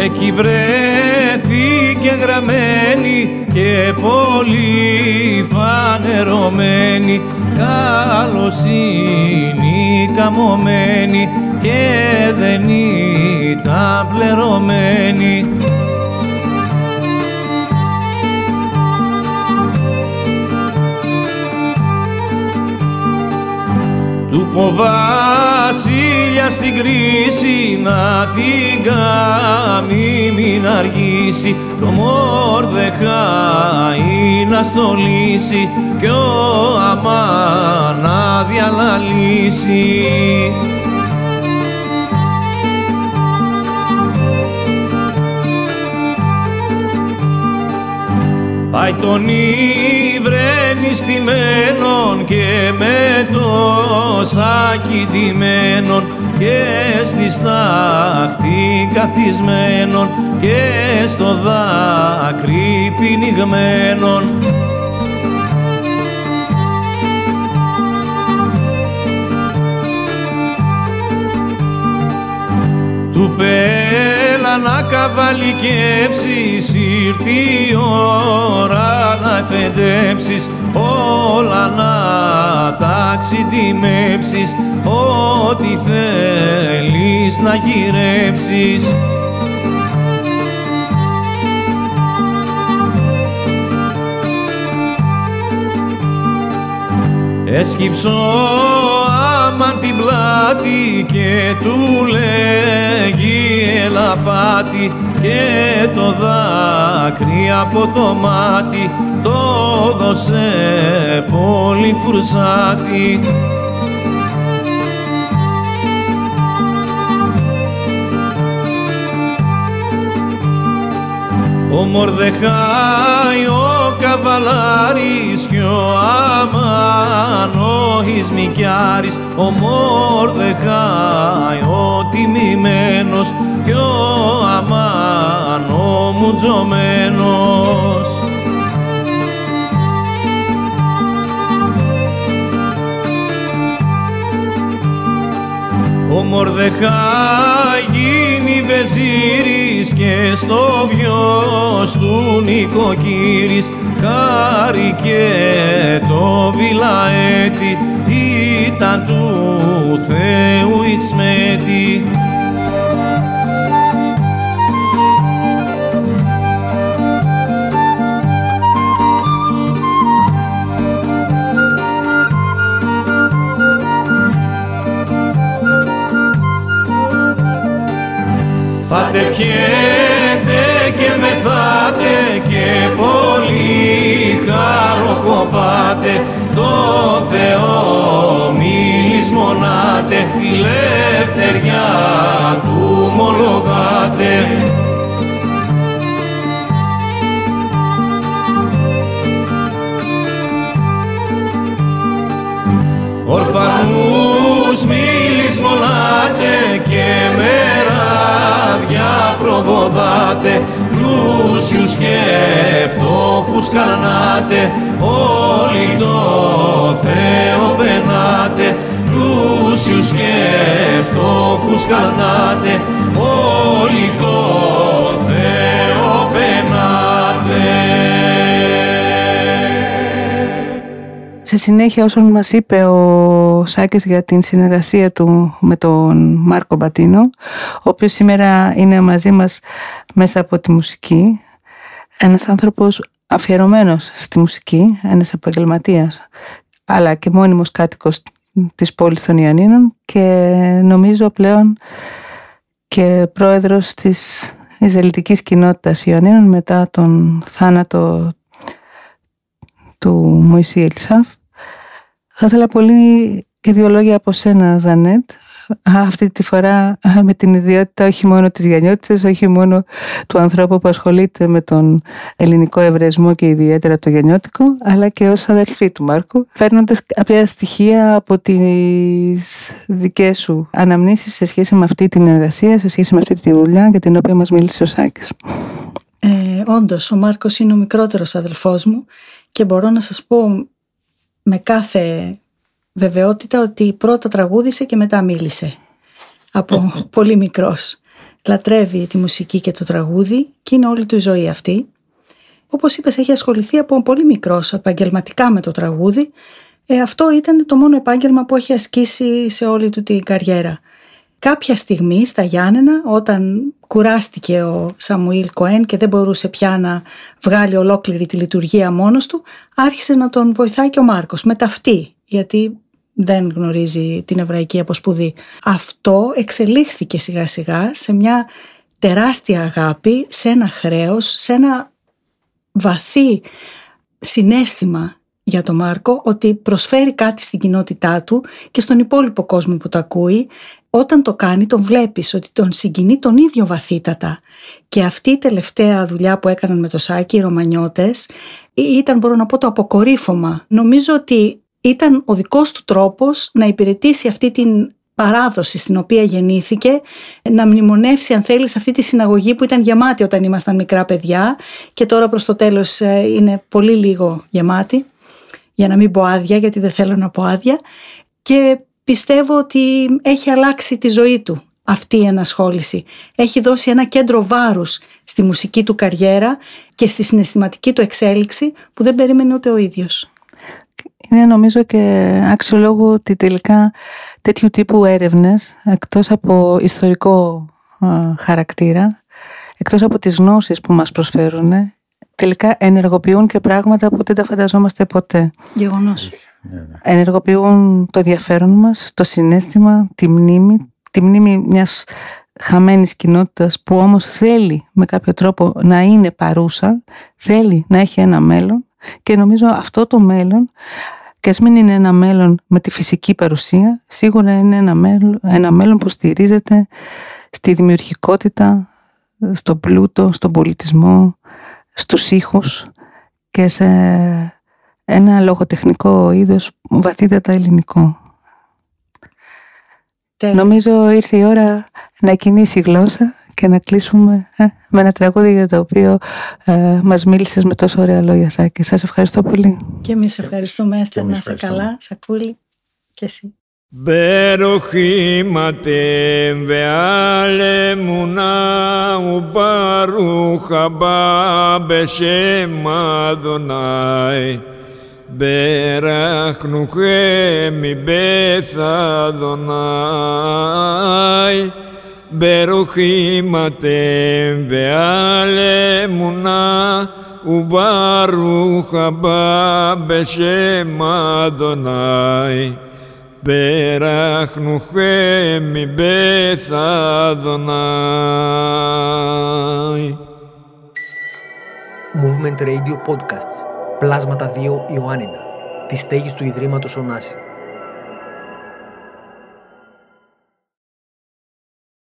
Εκεί βρέθηκε γραμμένη και πολύ φανερωμένη καλοσύνη καμωμένη και δεν ήταν πληρωμένη. Του ποβάσιλια στην κρίση να την κάνει μην αργήσει το Μορδεχάι να στολίσει κι ο Αμάν να διαλαλήσει. Πάει τον ύβρενη στημένον και με το σάκι ντυμένον και στη στάχτη καθισμένον και στο δάκρυ πυνιγμένον. Του πέλα να καβαλικεύσεις ήρθει η ώρα να εφεντέψεις όλα να τα ξυντιμέψεις ό,τι θέλεις να γυρέψεις. Έσκυψω άμαν την πλάτη και του λέγει ελαπάτη και το δάκρυ από το μάτι το δώσε πολύ φουρσάτη. Ο Μορδεχάη ο καβαλάρης κι ο Αμάν ο Ισμικιάρης ο Μορδεχάη ο τιμημένος κι ο Αμάν ο μουτζωμένος. Ο Μορδεχάη γίνει βεζίρης και στο βιός του νοικοκύρης χάρη και το βιλαέτη ήταν του Θεού Ιξμέτη. Πάτε πιέτε και μεθάτε και πολύ χαροκοπάτε. Το Θεό μη μονάτε τη λευτεριά του μολογάτε. Ορφανούς μεράδια προβοδάτε πλούσιους και φτώχους κανάτε όλοι το Θεό πενάτε πλούσιους και φτώχους κανάτε όλοι το Σε συνέχεια όσον μας είπε ο Σάκης για την συνεργασία του με τον Μάρκο Μπατίνο, ο οποίος σήμερα είναι μαζί μας μέσα από τη μουσική, ένας άνθρωπος αφιερωμένος στη μουσική, ένας επαγγελματίας, αλλά και μόνιμος κάτοικος της πόλης των Ιωαννίνων και νομίζω πλέον και πρόεδρος της Ισραηλιτικής κοινότητας Ιωαννίνων μετά τον θάνατο του Μωυσή Ελισάφ. Θα ήθελα πολύ και δύο λόγια από σένα, Ζανέτ, αυτή τη φορά με την ιδιότητα όχι μόνο της Γιαννιώτησης, όχι μόνο του ανθρώπου που ασχολείται με τον ελληνικό ευρεσμό και ιδιαίτερα το Γιαννιώτικο, αλλά και ως αδελφή του Μάρκου, φέρνοντας κάποια στοιχεία από τις δικές σου αναμνήσεις σε σχέση με αυτή την εργασία, σε σχέση με αυτή τη δουλειά για την οποία μας μίλησε ο Σάκης. Ε, όντως, ο Μάρκος είναι ο μικρότερος αδελφός μου και μπορώ να σας πω με κάθε βεβαιότητα ότι πρώτα τραγούδισε και μετά μίλησε. Από πολύ μικρός. Λατρεύει τη μουσική και το τραγούδι και είναι όλη του η ζωή αυτή. Όπως είπες έχει ασχοληθεί από πολύ μικρός επαγγελματικά με το τραγούδι. Ε, αυτό ήταν το μόνο επάγγελμα που έχει ασκήσει σε όλη του την καριέρα. Κάποια στιγμή στα Γιάννενα όταν κουράστηκε ο Σαμουήλ Κοέν και δεν μπορούσε πια να βγάλει ολόκληρη τη λειτουργία μόνος του άρχισε να τον βοηθάει και ο Μάρκος με ταυτή γιατί δεν γνωρίζει την εβραϊκή αποσπουδή. Αυτό εξελίχθηκε σιγά σιγά σε μια τεράστια αγάπη, σε ένα χρέος, σε ένα βαθύ συνέστημα για τον Μάρκο ότι προσφέρει κάτι στην κοινότητά του και στον υπόλοιπο κόσμο που το ακούει. Όταν το κάνει τον βλέπεις ότι τον συγκινεί τον ίδιο βαθύτατα. Και αυτή η τελευταία δουλειά που έκαναν με το Σάκη οι Ρωμανιώτες ήταν μπορώ να πω το αποκορύφωμα. Νομίζω ότι ήταν ο δικός του τρόπος να υπηρετήσει αυτή την παράδοση στην οποία γεννήθηκε, να μνημονεύσει αν θέλεις αυτή τη συναγωγή που ήταν γεμάτη όταν ήμασταν μικρά παιδιά και τώρα προς το τέλος ε, είναι πολύ λίγο γεμάτη, για να μην πω άδεια γιατί δεν θέλω να πω άδεια και πιστεύω ότι έχει αλλάξει τη ζωή του αυτή η ενασχόληση. Έχει δώσει ένα κέντρο βάρους στη μουσική του καριέρα και στη συναισθηματική του εξέλιξη που δεν περίμενε ούτε ο ίδιος είναι νομίζω και αξιολόγου ότι τελικά τέτοιου τύπου έρευνες, εκτός από ιστορικό χαρακτήρα, εκτός από τις γνώσεις που μας προσφέρουν, τελικά ενεργοποιούν και πράγματα που δεν τα φανταζόμαστε ποτέ. Γεγονός. Ενεργοποιούν το ενδιαφέρον μας, το συνέστημα, τη μνήμη, τη μνήμη μιας χαμένης κοινότητας που όμως θέλει με κάποιο τρόπο να είναι παρούσα, θέλει να έχει ένα μέλλον και νομίζω αυτό το μέλλον και ας μην είναι ένα μέλλον με τη φυσική παρουσία, σίγουρα είναι ένα μέλλον, ένα μέλλον που στηρίζεται στη δημιουργικότητα, στον πλούτο, στον πολιτισμό, στους ήχους και σε ένα λογοτεχνικό είδος βαθύτατα ελληνικό. Νομίζω ήρθε η ώρα να κινήσει η γλώσσα και να κλείσουμε ε, με ένα τραγούδι για το οποίο ε, μας μίλησες με τόσο ωραία λόγια Σάκη. Σας ευχαριστώ πολύ. Και εμείς ευχαριστούμε Έστερ να είσαι καλά, Σακούλη και εσύ. Berojimate veale muna ubarucha ba beshem Adonai berachnuchem mibeth Adonai ba beshem περάχνουχε μη πεθαδονάι. Movement Radio Podcasts. Πλάσματα 2 Ιωάννινα. Τη στέγη του Ιδρύματος Ωνάση.